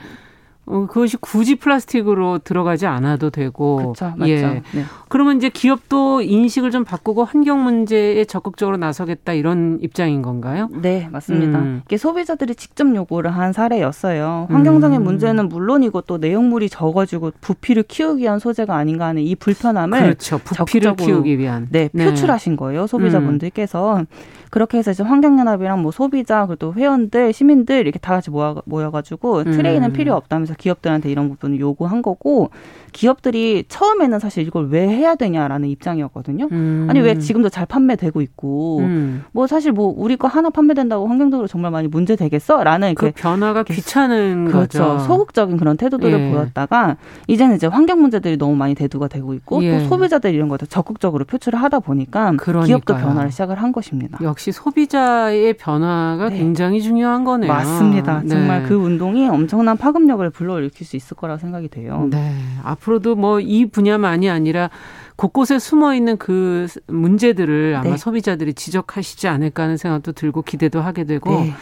어, 그것이 굳이 플라스틱으로 들어가지 않아도 되고. 그렇죠. 맞죠. 예. 네. 그러면 이제 기업도 인식을 좀 바꾸고 환경 문제에 적극적으로 나서겠다 이런 입장인 건가요? 네, 맞습니다. 음. 이게 소비자들이 직접 요구를 한 사례였어요. 환경적인 음. 문제는 물론이고 또 내용물이 적어지고 부피를 키우기 위한 소재가 아닌가 하는 이 불편함을 그렇죠. 부피를 키우기 위한 네, 네. 표출하신 거예요. 소비자분들께서. 음. 그렇게 해서 이제 환경연합이랑 뭐 소비자 그리고 회원들 시민들 이렇게 다 같이 모여 모여가지고 트레이는 음. 필요 없다면서 기업들한테 이런 부분을 요구한 거고 기업들이 처음에는 사실 이걸 왜 해야 되냐라는 입장이었거든요. 음. 아니 왜 지금도 잘 판매되고 있고 음. 뭐 사실 뭐 우리 거 하나 판매된다고 환경적으로 정말 많이 문제 되겠어라는 그 변화가 귀찮은 그렇죠. 거죠. 소극적인 그런 태도들을 예. 보였다가 이제는 이제 환경 문제들이 너무 많이 대두가 되고 있고 예. 또 소비자들 이런 것들 적극적으로 표출을 하다 보니까 그러니까요. 기업도 변화를 시작을 한 것입니다. 역시 소비자의 변화가 네. 굉장히 중요한 거네요. 맞습니다. 정말 네. 그 운동이 엄청난 파급력을 불러 일으킬 수 있을 거라고 생각이 돼요. 네. 앞으로도 뭐 이 분야만이 아니라 곳곳에 숨어 있는 그 문제들을 아마 네. 소비자들이 지적하시지 않을까 하는 생각도 들고 기대도 하게 되고 네.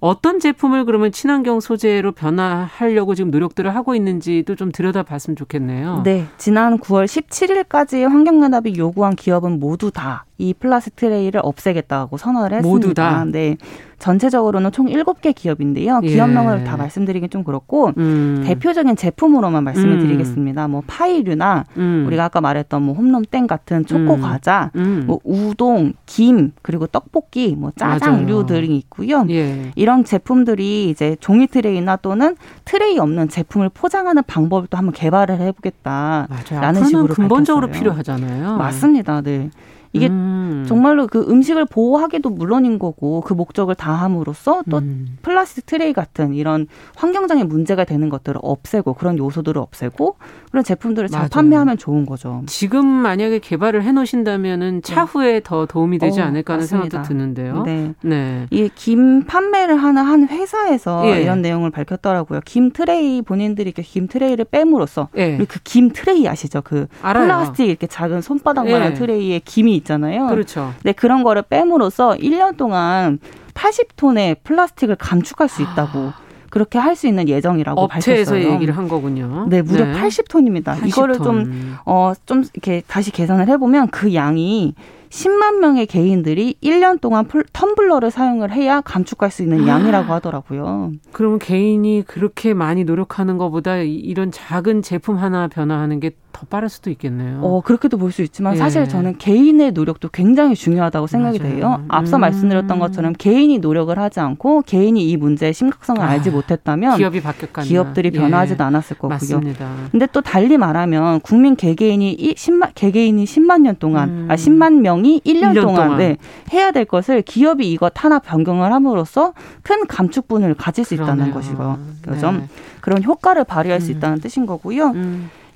어떤 제품을 그러면 친환경 소재로 변화하려고 지금 노력들을 하고 있는지도 좀 들여다봤으면 좋겠네요. 네, 지난 9월 17일까지 환경연합이 요구한 기업은 모두 다 이 플라스틱 트레이를 없애겠다고 선언을 했습니다. 모두 다. 네. 전체적으로는 총 7개 기업인데요. 예. 기업명을 다 말씀드리긴 좀 그렇고 음. 대표적인 제품으로만 말씀을 음. 드리겠습니다. 뭐 파이류나 음. 우리가 아까 말했던 뭐 홈런땡 같은 초코 음. 과자, 음. 뭐 우동, 김 그리고 떡볶이, 뭐 짜장류 등이 있고요. 예. 이런 제품들이 이제 종이 트레이나 또는 트레이 없는 제품을 포장하는 방법을 또 한번 개발을 해보겠다라는 식으로 근본적으로 밝혔어요. 필요하잖아요. 맞습니다. 네. 이게 음. 정말로 그 음식을 보호하기도 물론인 거고 그 목적을 다함으로써 또 음. 플라스틱 트레이 같은 이런 환경적인 문제가 되는 것들을 없애고 그런 요소들을 없애고 그런 제품들을 잘 맞아요. 판매하면 좋은 거죠. 지금 만약에 개발을 해 놓으신다면은 네. 차후에 네. 더 도움이 되지 어, 않을까 하는 맞습니다. 생각도 드는데요. 네. 네. 이 김 판매를 하는 한 회사에서 예. 이런 내용을 밝혔더라고요. 김 트레이 본인들이 이렇게 김 트레이를 뺌으로써 예. 그 김 트레이 아시죠? 그 알아요. 플라스틱 이렇게 작은 손바닥만한 예. 트레이에 김이 있잖아요. 그렇죠. 네, 그런 거를 뺌으로써 1년 동안 80톤의 플라스틱을 감축할 수 있다고 그렇게 할 수 있는 예정이라고 업체에서 밝혔어요. 얘기를 한 거군요. 네, 무려 네. 80톤입니다. 80톤. 이거를 좀, 어, 좀 이렇게 다시 계산을 해 보면 그 양이 10만 명의 개인들이 1년 동안 텀블러를 사용을 해야 감축할 수 있는 양이라고 하더라고요. 그러면 개인이 그렇게 많이 노력하는 것보다 이런 작은 제품 하나 변화하는 게 더 빠를 수도 있겠네요. 어, 그렇게도 볼 수 있지만 예. 사실 저는 개인의 노력도 굉장히 중요하다고 생각이 맞아요. 돼요. 앞서 음. 말씀드렸던 것처럼 개인이 노력을 하지 않고 개인이 이 문제의 심각성을 아, 알지 못했다면 기업이 바뀌었겠나. 기업들이 예. 변화하지도 예. 않았을 거고요. 맞습니다. 근데 또 달리 말하면 국민 개개인이 10만 개개인이 10만 년 동안 음. 아 10만 명이 1년, 1년 동안, 동안. 네, 해야 될 것을 기업이 이것 하나 변경을 함으로써 큰 감축분을 가질 수 그러네요. 있다는 것이고요. 네. 그런 효과를 발휘할 음. 수 있다는 뜻인 거고요.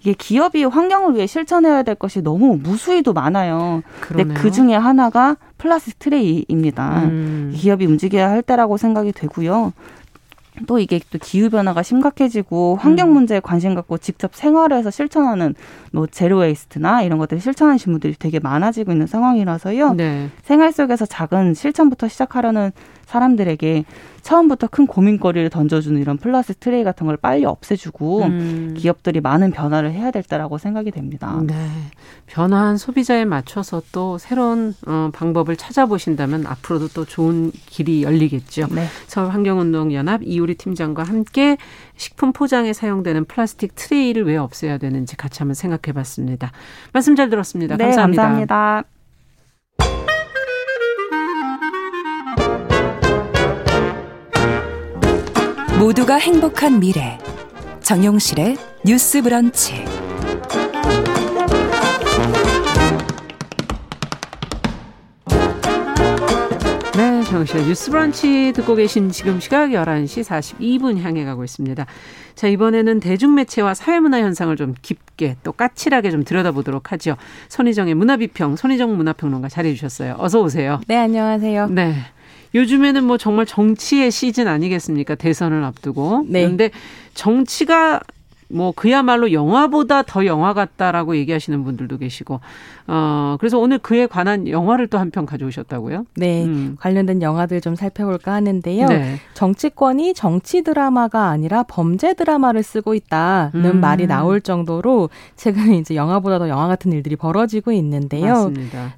음. 이게 기업이 환경을 위해 실천해야 될 것이 너무 무수히도 많아요. 그러네요. 근데 그 중에 하나가 플라스틱 트레이입니다. 음. 기업이 움직여야 할 때라고 생각이 되고요. 또 이게 또 기후 변화가 심각해지고 환경 음. 문제에 관심 갖고 직접 생활에서 실천하는 뭐 zero waste나 이런 것들을 실천하시는 분들이 되게 많아지고 있는 상황이라서요. 네. 생활 속에서 작은 실천부터 시작하려는 사람들에게 처음부터 큰 고민거리를 던져주는 이런 플라스틱 트레이 같은 걸 빨리 없애주고 음. 기업들이 많은 변화를 해야 될 때라고 생각이 됩니다. 네. 변화한 소비자에 맞춰서 또 새로운 어, 방법을 찾아보신다면 앞으로도 또 좋은 길이 열리겠죠. 네. 서울환경운동연합 이우리 팀장과 함께 식품 포장에 사용되는 플라스틱 트레이를 왜 없애야 되는지 같이 한번 생각해 봤습니다. 말씀 잘 들었습니다. 네, 감사합니다. 감사합니다. 모두가 행복한 미래 정용실의 뉴스 브런치 정실의 뉴스 브런치 듣고 계신 지금 시각 11시 42분 향해 가고 있습니다. 자, 이번에는 대중매체와 사회문화 현상을 좀 깊게 또 까칠하게 좀 들여다보도록 하죠. 손희정의 문화비평, 손희정 문화평론가 자리해 주셨어요. 어서 오세요. 네, 안녕하세요. 네. 요즘에는 뭐 정말 정치의 시즌 아니겠습니까? 대선을 앞두고. 네. 그런데 정치가 뭐 그야말로 영화보다 더 영화 같다라고 얘기하시는 분들도 계시고 어 그래서 오늘 그에 관한 영화를 또 한 편 가져오셨다고요? 네, 음. 관련된 영화들 좀 살펴볼까 하는데요. 네. 정치권이 정치 드라마가 아니라 범죄 드라마를 쓰고 있다는 음. 말이 나올 정도로 최근 이제 영화보다 더 영화 같은 일들이 벌어지고 있는데요.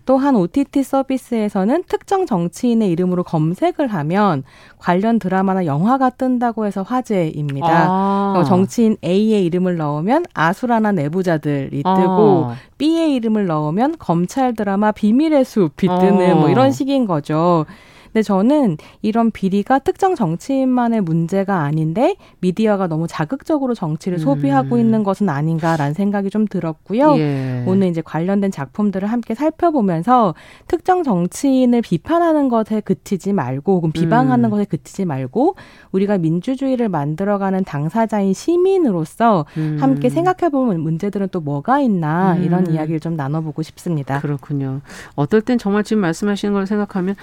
또한 OTT 서비스에서는 특정 정치인의 이름으로 검색을 하면 관련 드라마나 영화가 뜬다고 해서 화제입니다. 아. 정치인 A의 이름을 넣으면 아수라나 내부자들이 뜨고 아. B의 이름을 넣으면 검찰 드라마 비밀의 숲이 뜨는 어. 뭐 이런 식인 거죠. 근데 저는 이런 비리가 특정 정치인만의 문제가 아닌데 미디어가 너무 자극적으로 정치를 음. 소비하고 있는 것은 아닌가라는 생각이 좀 들었고요. 예. 오늘 이제 관련된 작품들을 함께 살펴보면서 특정 정치인을 비판하는 것에 그치지 말고 혹은 비방하는 음. 것에 그치지 말고 우리가 민주주의를 만들어가는 당사자인 시민으로서 음. 함께 생각해보는 문제들은 또 뭐가 있나 음. 이런 이야기를 좀 나눠보고 싶습니다. 그렇군요. 어떨 땐 정말 지금 말씀하시는 걸 생각하면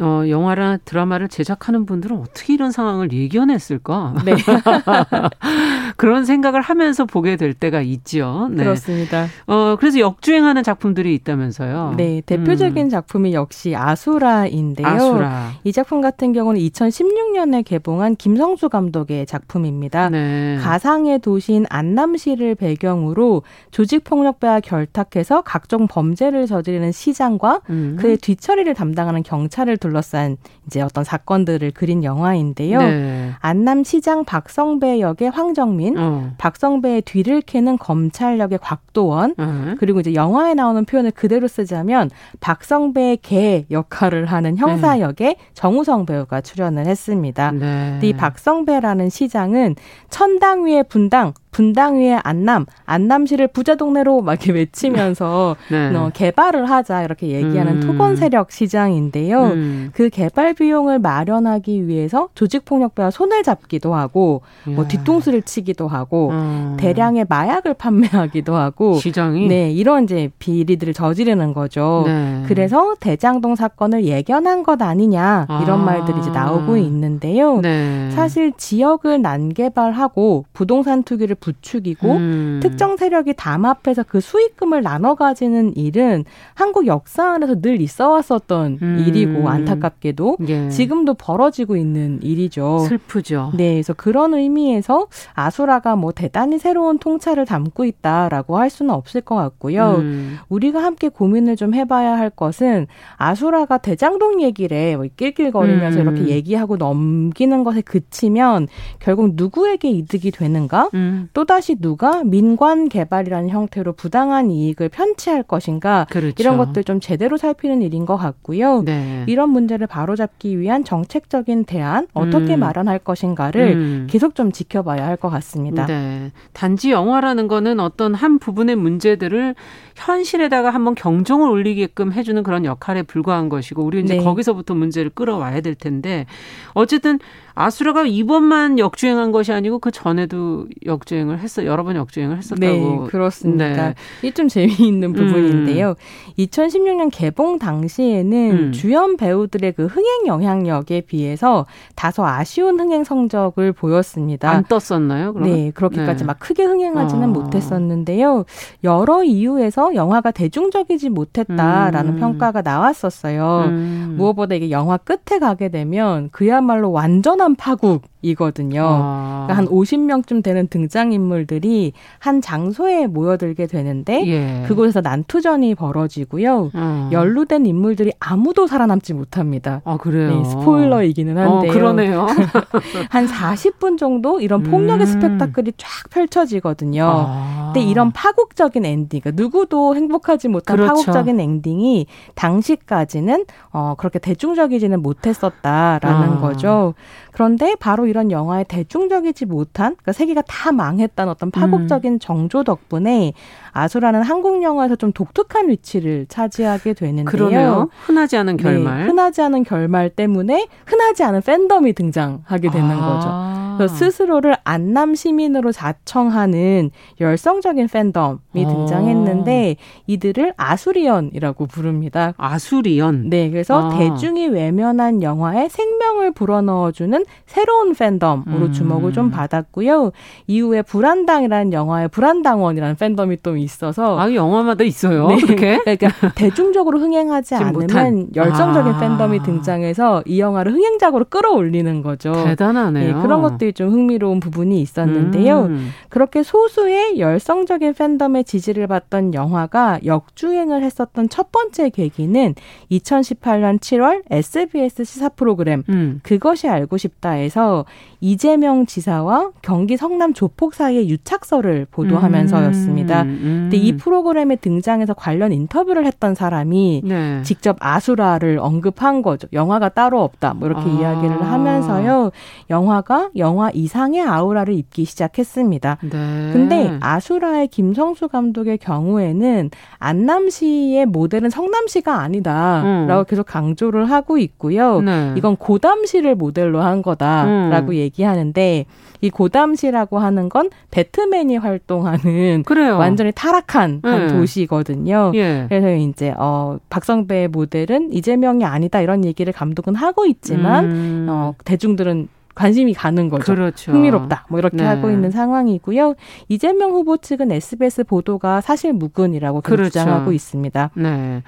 어, 영화나 드라마를 제작하는 분들은 어떻게 이런 상황을 예견했을까? 네. 그런 생각을 하면서 보게 될 때가 있지요. 네. 그렇습니다. 어, 그래서 역주행하는 작품들이 있다면서요. 네. 대표적인 음. 작품이 역시 아수라인데요. 아수라. 이 작품 같은 경우는 2016년에 개봉한 김성수 감독의 작품입니다. 네. 가상의 도시인 안남시를 배경으로 조직폭력배와 결탁해서 각종 범죄를 저지르는 시장과 음. 그의 뒤처리를 담당하는 경찰을 둘러싼 둘러싼 이제 어떤 사건들을 그린 영화인데요. 네. 안남시장 박성배 역의 황정민, 어. 박성배의 뒤를 캐는 검찰 역의 곽도원, 어. 그리고 이제 영화에 나오는 표현을 그대로 쓰자면 박성배의 개 역할을 하는 형사 네. 역의 정우성 배우가 출연을 했습니다. 네. 이 박성배라는 시장은 천당 위의 분당, 분당 위에 안남, 안남시를 부자 동네로 막 이렇게 외치면서 네. 어, 개발을 하자 이렇게 얘기하는 음. 토건 세력 시장인데요. 음. 그 개발 비용을 마련하기 위해서 조직폭력배와 손을 잡기도 하고 뭐 야. 뭐 뒤통수를 치기도 하고 음. 대량의 마약을 판매하기도 하고 시장이 네 이런 이제 비리들을 저지르는 거죠. 네. 그래서 대장동 사건을 예견한 것 아니냐 이런 아. 말들이 이제 나오고 있는데요. 네. 사실 지역을 난개발하고 부동산 투기를 부추기고 음. 특정 세력이 담합해서 그 수익금을 나눠 가지는 일은 한국 역사 안에서 늘 있어 왔었던 음. 일이고 안타깝게도 예. 지금도 벌어지고 있는 일이죠. 슬프죠. 네, 그래서 그런 의미에서 아수라가 뭐 대단히 새로운 통찰을 담고 있다라고 할 수는 없을 것 같고요. 음. 우리가 함께 고민을 좀 해봐야 할 것은 아수라가 대장동 얘기를 뭐 낄낄거리면서 음. 이렇게 얘기하고 넘기는 것에 그치면 결국 누구에게 이득이 되는가? 음. 또다시 누가 민관 개발이라는 형태로 부당한 이익을 편취할 것인가? 그렇죠. 이런 것들 좀 제대로 살피는 일인 것 같고요. 네. 이런 문제를 바로잡기 위한 정책적인 대안 어떻게 음. 마련할 것인가를 음. 계속 좀 지켜봐야 할 것 같습니다. 네. 단지 영화라는 거는 어떤 한 부분의 문제들을 현실에다가 한번 경종을 울리게끔 해주는 그런 역할에 불과한 것이고 우리 이제 네. 거기서부터 문제를 끌어와야 될 텐데 어쨌든 아수라가 이번만 역주행한 것이 아니고 그 전에도 역주행을 했어 여러 번 역주행을 했었다고. 네, 그렇습니다. 네. 이좀 재미있는 부분인데요. 음. 2016년 개봉 당시에는 음. 주연 배우들의 그 흥행 영향력에 비해서 다소 아쉬운 흥행 성적을 보였습니다. 안 떴었나요? 그러면? 네, 그렇게까지 네. 막 크게 흥행하지는 어. 못했었는데요. 여러 이유에서 영화가 대중적이지 못했다라는 음. 평가가 나왔었어요. 음. 무엇보다 이게 영화 끝에 가게 되면 그야말로 완전한 파국 이거든요. 아. 그러니까 한 50명쯤 되는 등장인물들이 한 장소에 모여들게 되는데 예. 그곳에서 난투전이 벌어지고요. 아. 연루된 인물들이 아무도 살아남지 못합니다. 아, 그래요? 네, 스포일러이기는 한데요. 어, 그러네요. 한 40분 정도 이런 폭력의 음. 스펙타클이 쫙 펼쳐지거든요. 아. 근데 이런 파국적인 엔딩, 그러니까 누구도 행복하지 못한 그렇죠. 파국적인 엔딩이 당시까지는 어, 그렇게 대중적이지는 못했었다라는 아. 거죠. 그런데 바로 이런 영화의 대중적이지 못한 그러니까 세계가 다 망했다는 어떤 파국적인 음. 정조 덕분에 아수라는 한국 영화에서 좀 독특한 위치를 차지하게 되는데요. 그러네요. 흔하지 않은 네, 결말. 네, 흔하지 않은 결말 때문에 흔하지 않은 팬덤이 등장하게 되는 아. 거죠. 그래서 스스로를 안남 시민으로 자청하는 열성적인 팬덤이 어. 등장했는데 이들을 아수리언이라고 부릅니다. 아수리언. 네, 그래서 아. 대중이 외면한 영화에 생명을 불어넣어주는 새로운 팬덤으로 음. 주목을 좀 받았고요. 이후에 불안당이라는 영화에 불안당원이라는 팬덤이 또 있어서 아 영화마다 있어요. 네. 그렇게 그러니까 대중적으로 흥행하지 않으면 못한. 열정적인 아. 팬덤이 등장해서 이 영화를 흥행작으로 끌어올리는 거죠. 대단하네요. 네, 그런 것 들이 좀 흥미로운 부분이 있었는데요. 음. 그렇게 소수의 열성적인 팬덤의 지지를 받던 영화가 역주행을 했었던 첫 번째 계기는 2018년 7월 SBS 시사 프로그램 음. 그것이 알고 싶다에서 이재명 지사와 경기 성남 조폭 사이의 유착설을 보도하면서였습니다. 음. 음. 근데 이 프로그램에 등장해서 관련 인터뷰를 했던 사람이 네. 직접 아수라를 언급한 거죠. 영화가 따로 없다. 뭐 이렇게 아. 이야기를 하면서요. 영화가 영화 이상의 아우라를 입기 시작했습니다. 네. 근데 아수라의 김성수 감독의 경우에는 안남시의 모델은 성남시가 아니다라고 음. 계속 강조를 하고 있고요. 네. 이건 고담시를 모델로 한 거다라고 음. 얘기하는데 이 고담시라고 하는 건 배트맨이 활동하는 그래요. 완전히 타락한 네. 도시거든요. 예. 그래서 이제 어 박성배의 모델은 이재명이 아니다 이런 얘기를 감독은 하고 있지만 음. 어 대중들은 관심이 가는 거죠. 그렇죠. 흥미롭다. 뭐 이렇게 네. 하고 있는 상황이고요. 이재명 후보 측은 SBS 보도가 사실 무근이라고 그렇죠. 주장하고 있습니다. 네.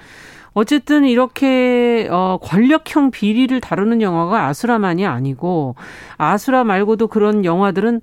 어쨌든 이렇게 어 권력형 비리를 다루는 영화가 아수라만이 아니고 아수라 말고도 그런 영화들은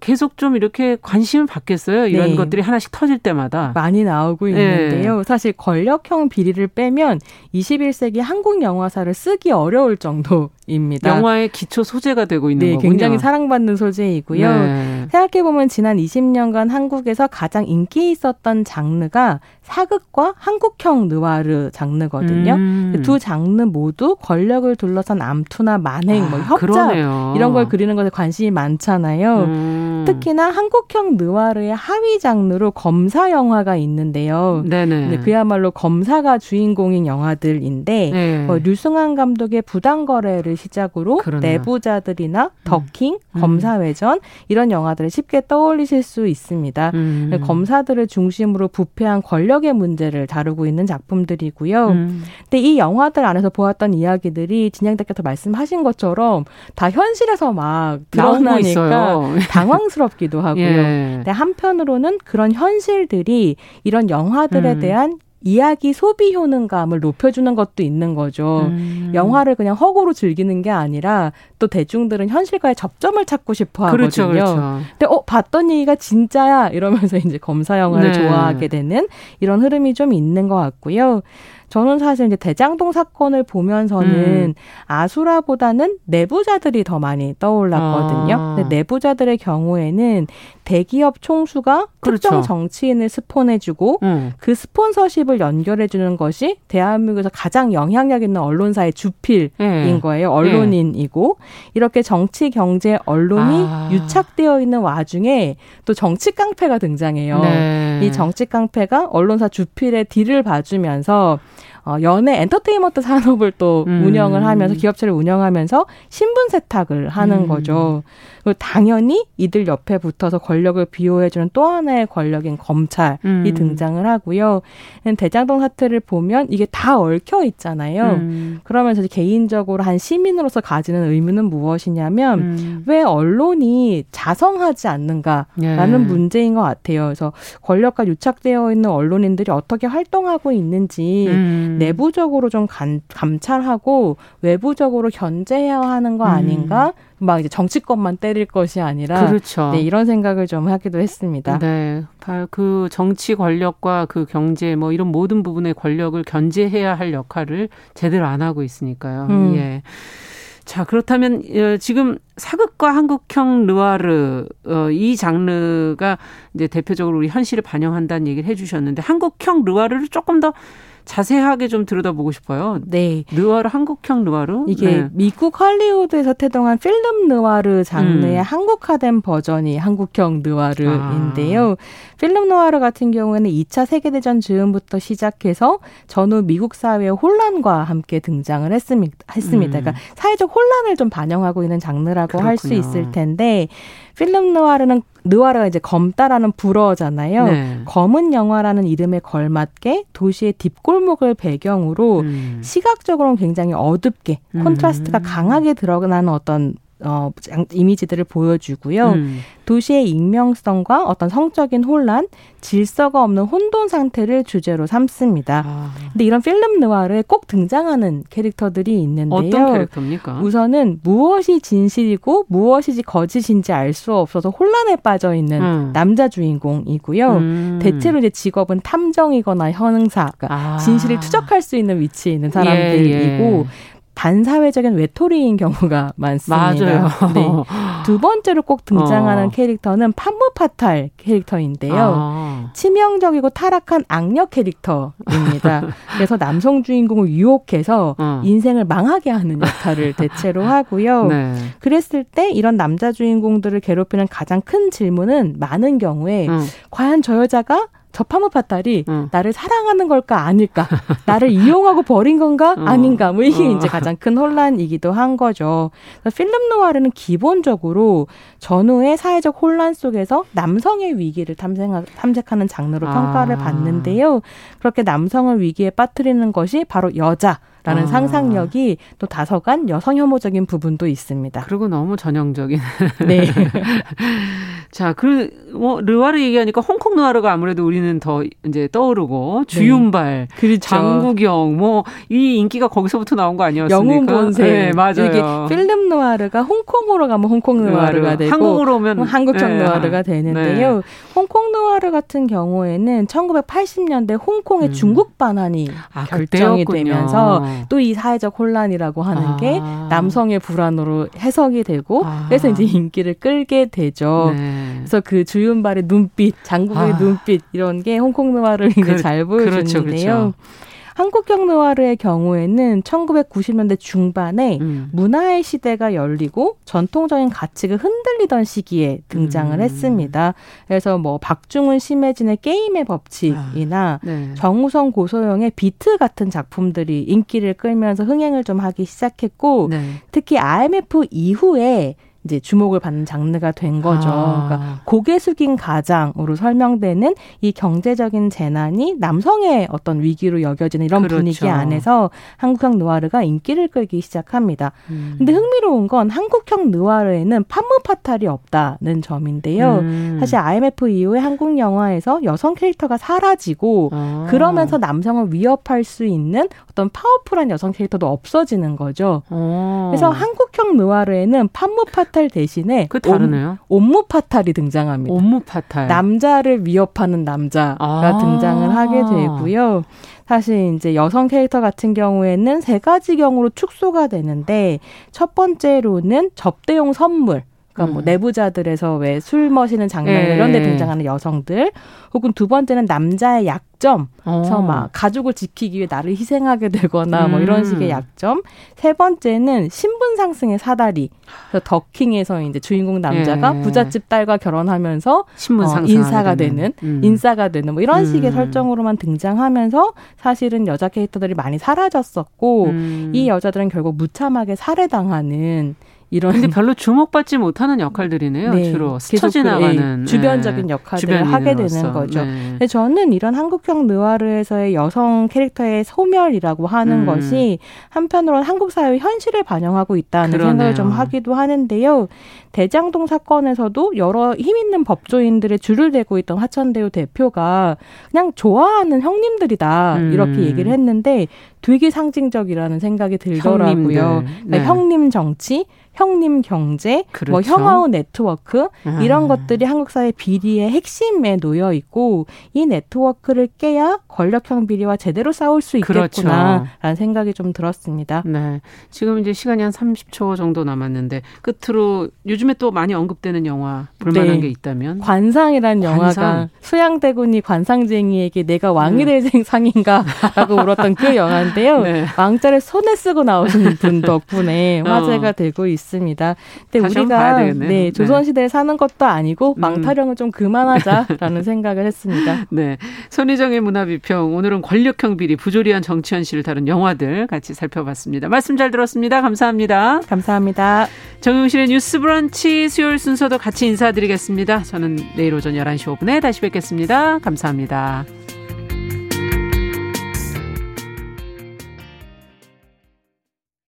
계속 좀 이렇게 관심을 받겠어요. 이런 네. 것들이 하나씩 터질 때마다. 많이 나오고 있는데요. 네. 사실 권력형 비리를 빼면 21세기 한국 영화사를 쓰기 어려울 정도 입니다. 영화의 기초 소재가 되고 있는 네, 거군요. 굉장히 사랑받는 소재이고요. 네. 생각해 보면 지난 20년간 한국에서 가장 인기 있었던 장르가 사극과 한국형 느와르 장르거든요. 음. 두 장르 모두 권력을 둘러싼 암투나 만행, 뭐 아, 뭐 협작 그러네요. 이런 걸 그리는 것에 관심이 많잖아요. 음. 특히나 한국형 느와르의 하위 장르로 검사 영화가 있는데요. 네네. 그야말로 검사가 주인공인 영화들인데 네. 어, 류승환 감독의 부당거래를 시작으로 그러네요. 내부자들이나 더킹, 음. 검사회전 이런 영화들을 쉽게 떠올리실 수 있습니다. 음. 검사들을 중심으로 부패한 권력의 문제를 다루고 있는 작품들이고요. 음. 근데 이 영화들 안에서 보았던 이야기들이 진양대께서 말씀하신 것처럼 다 현실에서 막 드러나니까 당황스럽기도 하고요. 예. 근데 한편으로는 그런 현실들이 이런 영화들에 음. 대한 이야기 소비 효능감을 높여주는 것도 있는 거죠. 음. 영화를 그냥 허구로 즐기는 게 아니라 또 대중들은 현실과의 접점을 찾고 싶어 하거든요. 그렇죠, 그렇죠. 근데 어 봤던 얘기가 진짜야 이러면서 이제 검사 영화를 네. 좋아하게 되는 이런 흐름이 좀 있는 것 같고요. 저는 사실 이제 대장동 사건을 보면서는 음. 아수라보다는 내부자들이 더 많이 떠올랐거든요. 아. 근데 내부자들의 경우에는 대기업 총수가 그렇죠. 특정 정치인을 스폰해주고 음. 그 스폰서십을 연결해주는 것이 대한민국에서 가장 영향력 있는 언론사의 주필인 네. 거예요. 언론인이고 네. 이렇게 정치, 경제, 언론이 아. 유착되어 있는 와중에 또 정치 깡패가 등장해요. 네. 이 정치 깡패가 언론사 주필의 뒤를 봐주면서 어, 연예 엔터테인먼트 산업을 또 음. 운영을 하면서 기업체를 운영하면서 신분 세탁을 하는 음. 거죠. 그리고 당연히 이들 옆에 붙어서 권력을 비호해주는 또 하나의 권력인 검찰이 음. 등장을 하고요. 대장동 사태를 보면 이게 다 얽혀 있잖아요. 음. 그러면서 개인적으로 한 시민으로서 가지는 의무는 무엇이냐면 음. 왜 언론이 자성하지 않는가라는 예. 문제인 것 같아요. 그래서 권력과 유착되어 있는 언론인들이 어떻게 활동하고 있는지 음. 내부적으로 좀 감, 감찰하고 외부적으로 견제해야 하는 거 음. 아닌가? 막 이제 정치권만 때릴 것이 아니라 그렇죠. 네, 이런 생각을 좀 하기도 했습니다. 네. 그 정치 권력과 그 경제 뭐 이런 모든 부분의 권력을 견제해야 할 역할을 제대로 안 하고 있으니까요. 음. 예. 자, 그렇다면 어, 지금 사극과 한국형 르와르 어, 이 장르가 이제 대표적으로 우리 현실을 반영한다는 얘기를 해 주셨는데 한국형 르와르를 조금 더 자세하게 좀 들여다보고 싶어요. 네. 느와르 한국형 느와르 이게 네. 미국 할리우드에서 태동한 필름 느와르 장르의 음. 한국화된 버전이 한국형 느와르인데요. 아. 필름 느와르 같은 경우에는 2차 세계대전 즈음부터 시작해서 전후 미국 사회의 혼란과 함께 등장을 했습니다. 했습니다. 음. 그러니까 사회적 혼란을 좀 반영하고 있는 장르라고 할 수 있을 텐데 필름 느와르는 느와르가 이제 검다라는 불어잖아요. 네. 검은 영화라는 이름에 걸맞게 도시의 뒷골목을 배경으로 음. 시각적으로는 굉장히 어둡게 콘트라스트가 음. 강하게 드러나는 어떤 어, 이미지들을 보여주고요. 음. 도시의 익명성과 어떤 성적인 혼란, 질서가 없는 혼돈 상태를 주제로 삼습니다. 아. 근데 이런 필름 느와르에 꼭 등장하는 캐릭터들이 있는데요. 어떤 캐릭터입니까? 우선은 무엇이 진실이고 무엇이 거짓인지 알 수 없어서 혼란에 빠져 있는 음. 남자 주인공이고요. 음. 대체로 이제 직업은 탐정이거나 현응사, 그러니까 아. 진실을 투적할 수 있는 위치에 있는 사람들이고 예, 예. 반사회적인 외톨이인 경우가 많습니다. 맞아요. 네. 두 번째로 꼭 등장하는 어. 캐릭터는 판무파탈 캐릭터인데요. 아. 치명적이고 타락한 악력 캐릭터입니다. 그래서 남성 주인공을 유혹해서 어. 인생을 망하게 하는 역할을 대체로 하고요. 네. 그랬을 때 이런 남자 주인공들을 괴롭히는 가장 큰 질문은 많은 경우에 음. 과연 저 여자가 저 파무파탈이 응. 나를 사랑하는 걸까 아닐까 나를 이용하고 버린 건가 어. 아닌가 뭐 이게 어. 이제 가장 큰 혼란이기도 한 거죠. 필름 노아르는 기본적으로 전후의 사회적 혼란 속에서 남성의 위기를 탐색, 탐색하는 장르로 아. 평가를 받는데요. 그렇게 남성을 위기에 빠뜨리는 것이 바로 여자 라는 아. 상상력이 또 다소간 여성 혐오적인 부분도 있습니다. 그리고 너무 전형적인. 네. 자, 그, 뭐, 르와르 얘기하니까 홍콩 르와르가 아무래도 우리는 더 이제 떠오르고, 네. 주윤발, 네. 그렇죠. 장국영, 뭐, 이 인기가 거기서부터 나온 거 아니었습니까? 영웅 본색. 네, 맞아요. 이게 필름 르와르가 홍콩으로 가면 홍콩 르와르가 되고, 한국으로 오면 한국적 네. 르와르가 되는데요. 네. 홍콩 르와르 같은 경우에는 1980년대 홍콩의 음. 중국 반환이 아, 결정이 그때였군요. 되면서 또이 사회적 혼란이라고 하는 아. 게 남성의 불안으로 해석이 되고 아. 그래서 이제 인기를 끌게 되죠. 네. 그래서 그 주윤발의 눈빛, 장국의 아. 눈빛 이런 게 홍콩 노화를 이제 그, 잘 보여주는데요. 그렇죠, 그렇죠. 한국형 느와르의 경우에는 1990년대 중반에 음. 문화의 시대가 열리고 전통적인 가치가 흔들리던 시기에 등장을 음. 했습니다. 그래서 뭐 박중훈 심혜진의 게임의 법칙이나 아, 네. 정우성 고소영의 비트 같은 작품들이 인기를 끌면서 흥행을 좀 하기 시작했고 네. 특히 IMF 이후에 이제 주목을 받는 장르가 된 거죠. 아. 그러니까 고개 숙인 가장으로 설명되는 이 경제적인 재난이 남성의 어떤 위기로 여겨지는 이런 그렇죠. 분위기 안에서 한국형 느와르가 인기를 끌기 시작합니다. 음. 근데 흥미로운 건 한국형 느와르에는 판무파탈이 없다는 점인데요. 음. 사실 IMF 이후에 한국 영화에서 여성 캐릭터가 사라지고 아. 그러면서 남성을 위협할 수 있는 어떤 파워풀한 여성 캐릭터도 없어지는 거죠. 오. 그래서 한국형 느와르에는 판무파 탈 대신에 그 다르네요. 옴, 무 파탈이 등장합니다. 옴무 파탈. 남자를 위협하는 남자가 아. 등장을 하게 되고요. 사실 이제 여성 캐릭터 같은 경우에는 세 가지 경우로 축소가 되는데 첫 번째로는 접대용 선물 그러니까 뭐 음. 내부자들에서 왜 술 마시는 장면 예. 이런 데 등장하는 여성들 혹은 두 번째는 남자의 약점 그래서 어. 막 가족을 지키기 위해 나를 희생하게 되거나 음. 뭐 이런 음. 식의 약점 세 번째는 신분 상승의 사다리 그래서 더킹에서 이제 주인공 남자가 예. 부잣집 딸과 결혼하면서 신분 어, 인사가 되는 음. 인싸가 되는 뭐 이런 식의 음. 설정으로만 등장하면서 사실은 여자 캐릭터들이 많이 사라졌었고 음. 이 여자들은 결국 무참하게 살해당하는 이런 근데 별로 주목받지 못하는 역할들이네요. 네. 주로 스쳐 지나가는 네. 주변적인 역할들을 하게 되는 거죠. 네. 저는 이런 한국형 느와르에서의 여성 캐릭터의 소멸이라고 하는 음. 것이 한편으로는 한국 사회의 현실을 반영하고 있다는 그러네요. 생각을 좀 하기도 하는데요. 대장동 사건에서도 여러 힘 있는 법조인들의 줄을 대고 있던 화천대유 대표가 그냥 좋아하는 형님들이다 음. 이렇게 얘기를 했는데 되게 상징적이라는 생각이 들더라고요. 그러니까 네. 형님 정치, 형님 경제, 뭐 그렇죠. 뭐 형아우 네트워크 아. 이런 것들이 한국 사회 비리의 핵심에 놓여 있고 이 네트워크를 깨야 권력형 비리와 제대로 싸울 수 있겠구나라는 그렇죠. 생각이 좀 들었습니다. 네. 지금 이제 시간이 한 30초 정도 남았는데 끝으로 요즘에 또 많이 언급되는 영화 볼만한 네. 게 있다면 관상이라는 관상. 영화가 수양대군이 관상쟁이에게 내가 왕이 될 음. 상인가라고 물었던 그 영화 인데요. 네. 왕자를 손에 쓰고 나오신 분 덕분에 어. 화제가 되고 있습니다. 근데 우리가 네, 네, 조선 시대에 사는 것도 아니고 음. 망타령을 좀 그만하자라는 생각을 했습니다. 네. 손희정의 문화 비평 오늘은 권력형 비리 부조리한 정치 현실을 다룬 영화들 같이 살펴봤습니다. 말씀 잘 들었습니다. 감사합니다. 감사합니다. 정용실의 뉴스 브런치 수요일 순서도 같이 인사드리겠습니다. 저는 내일 오전 11시 5분에 다시 뵙겠습니다. 감사합니다.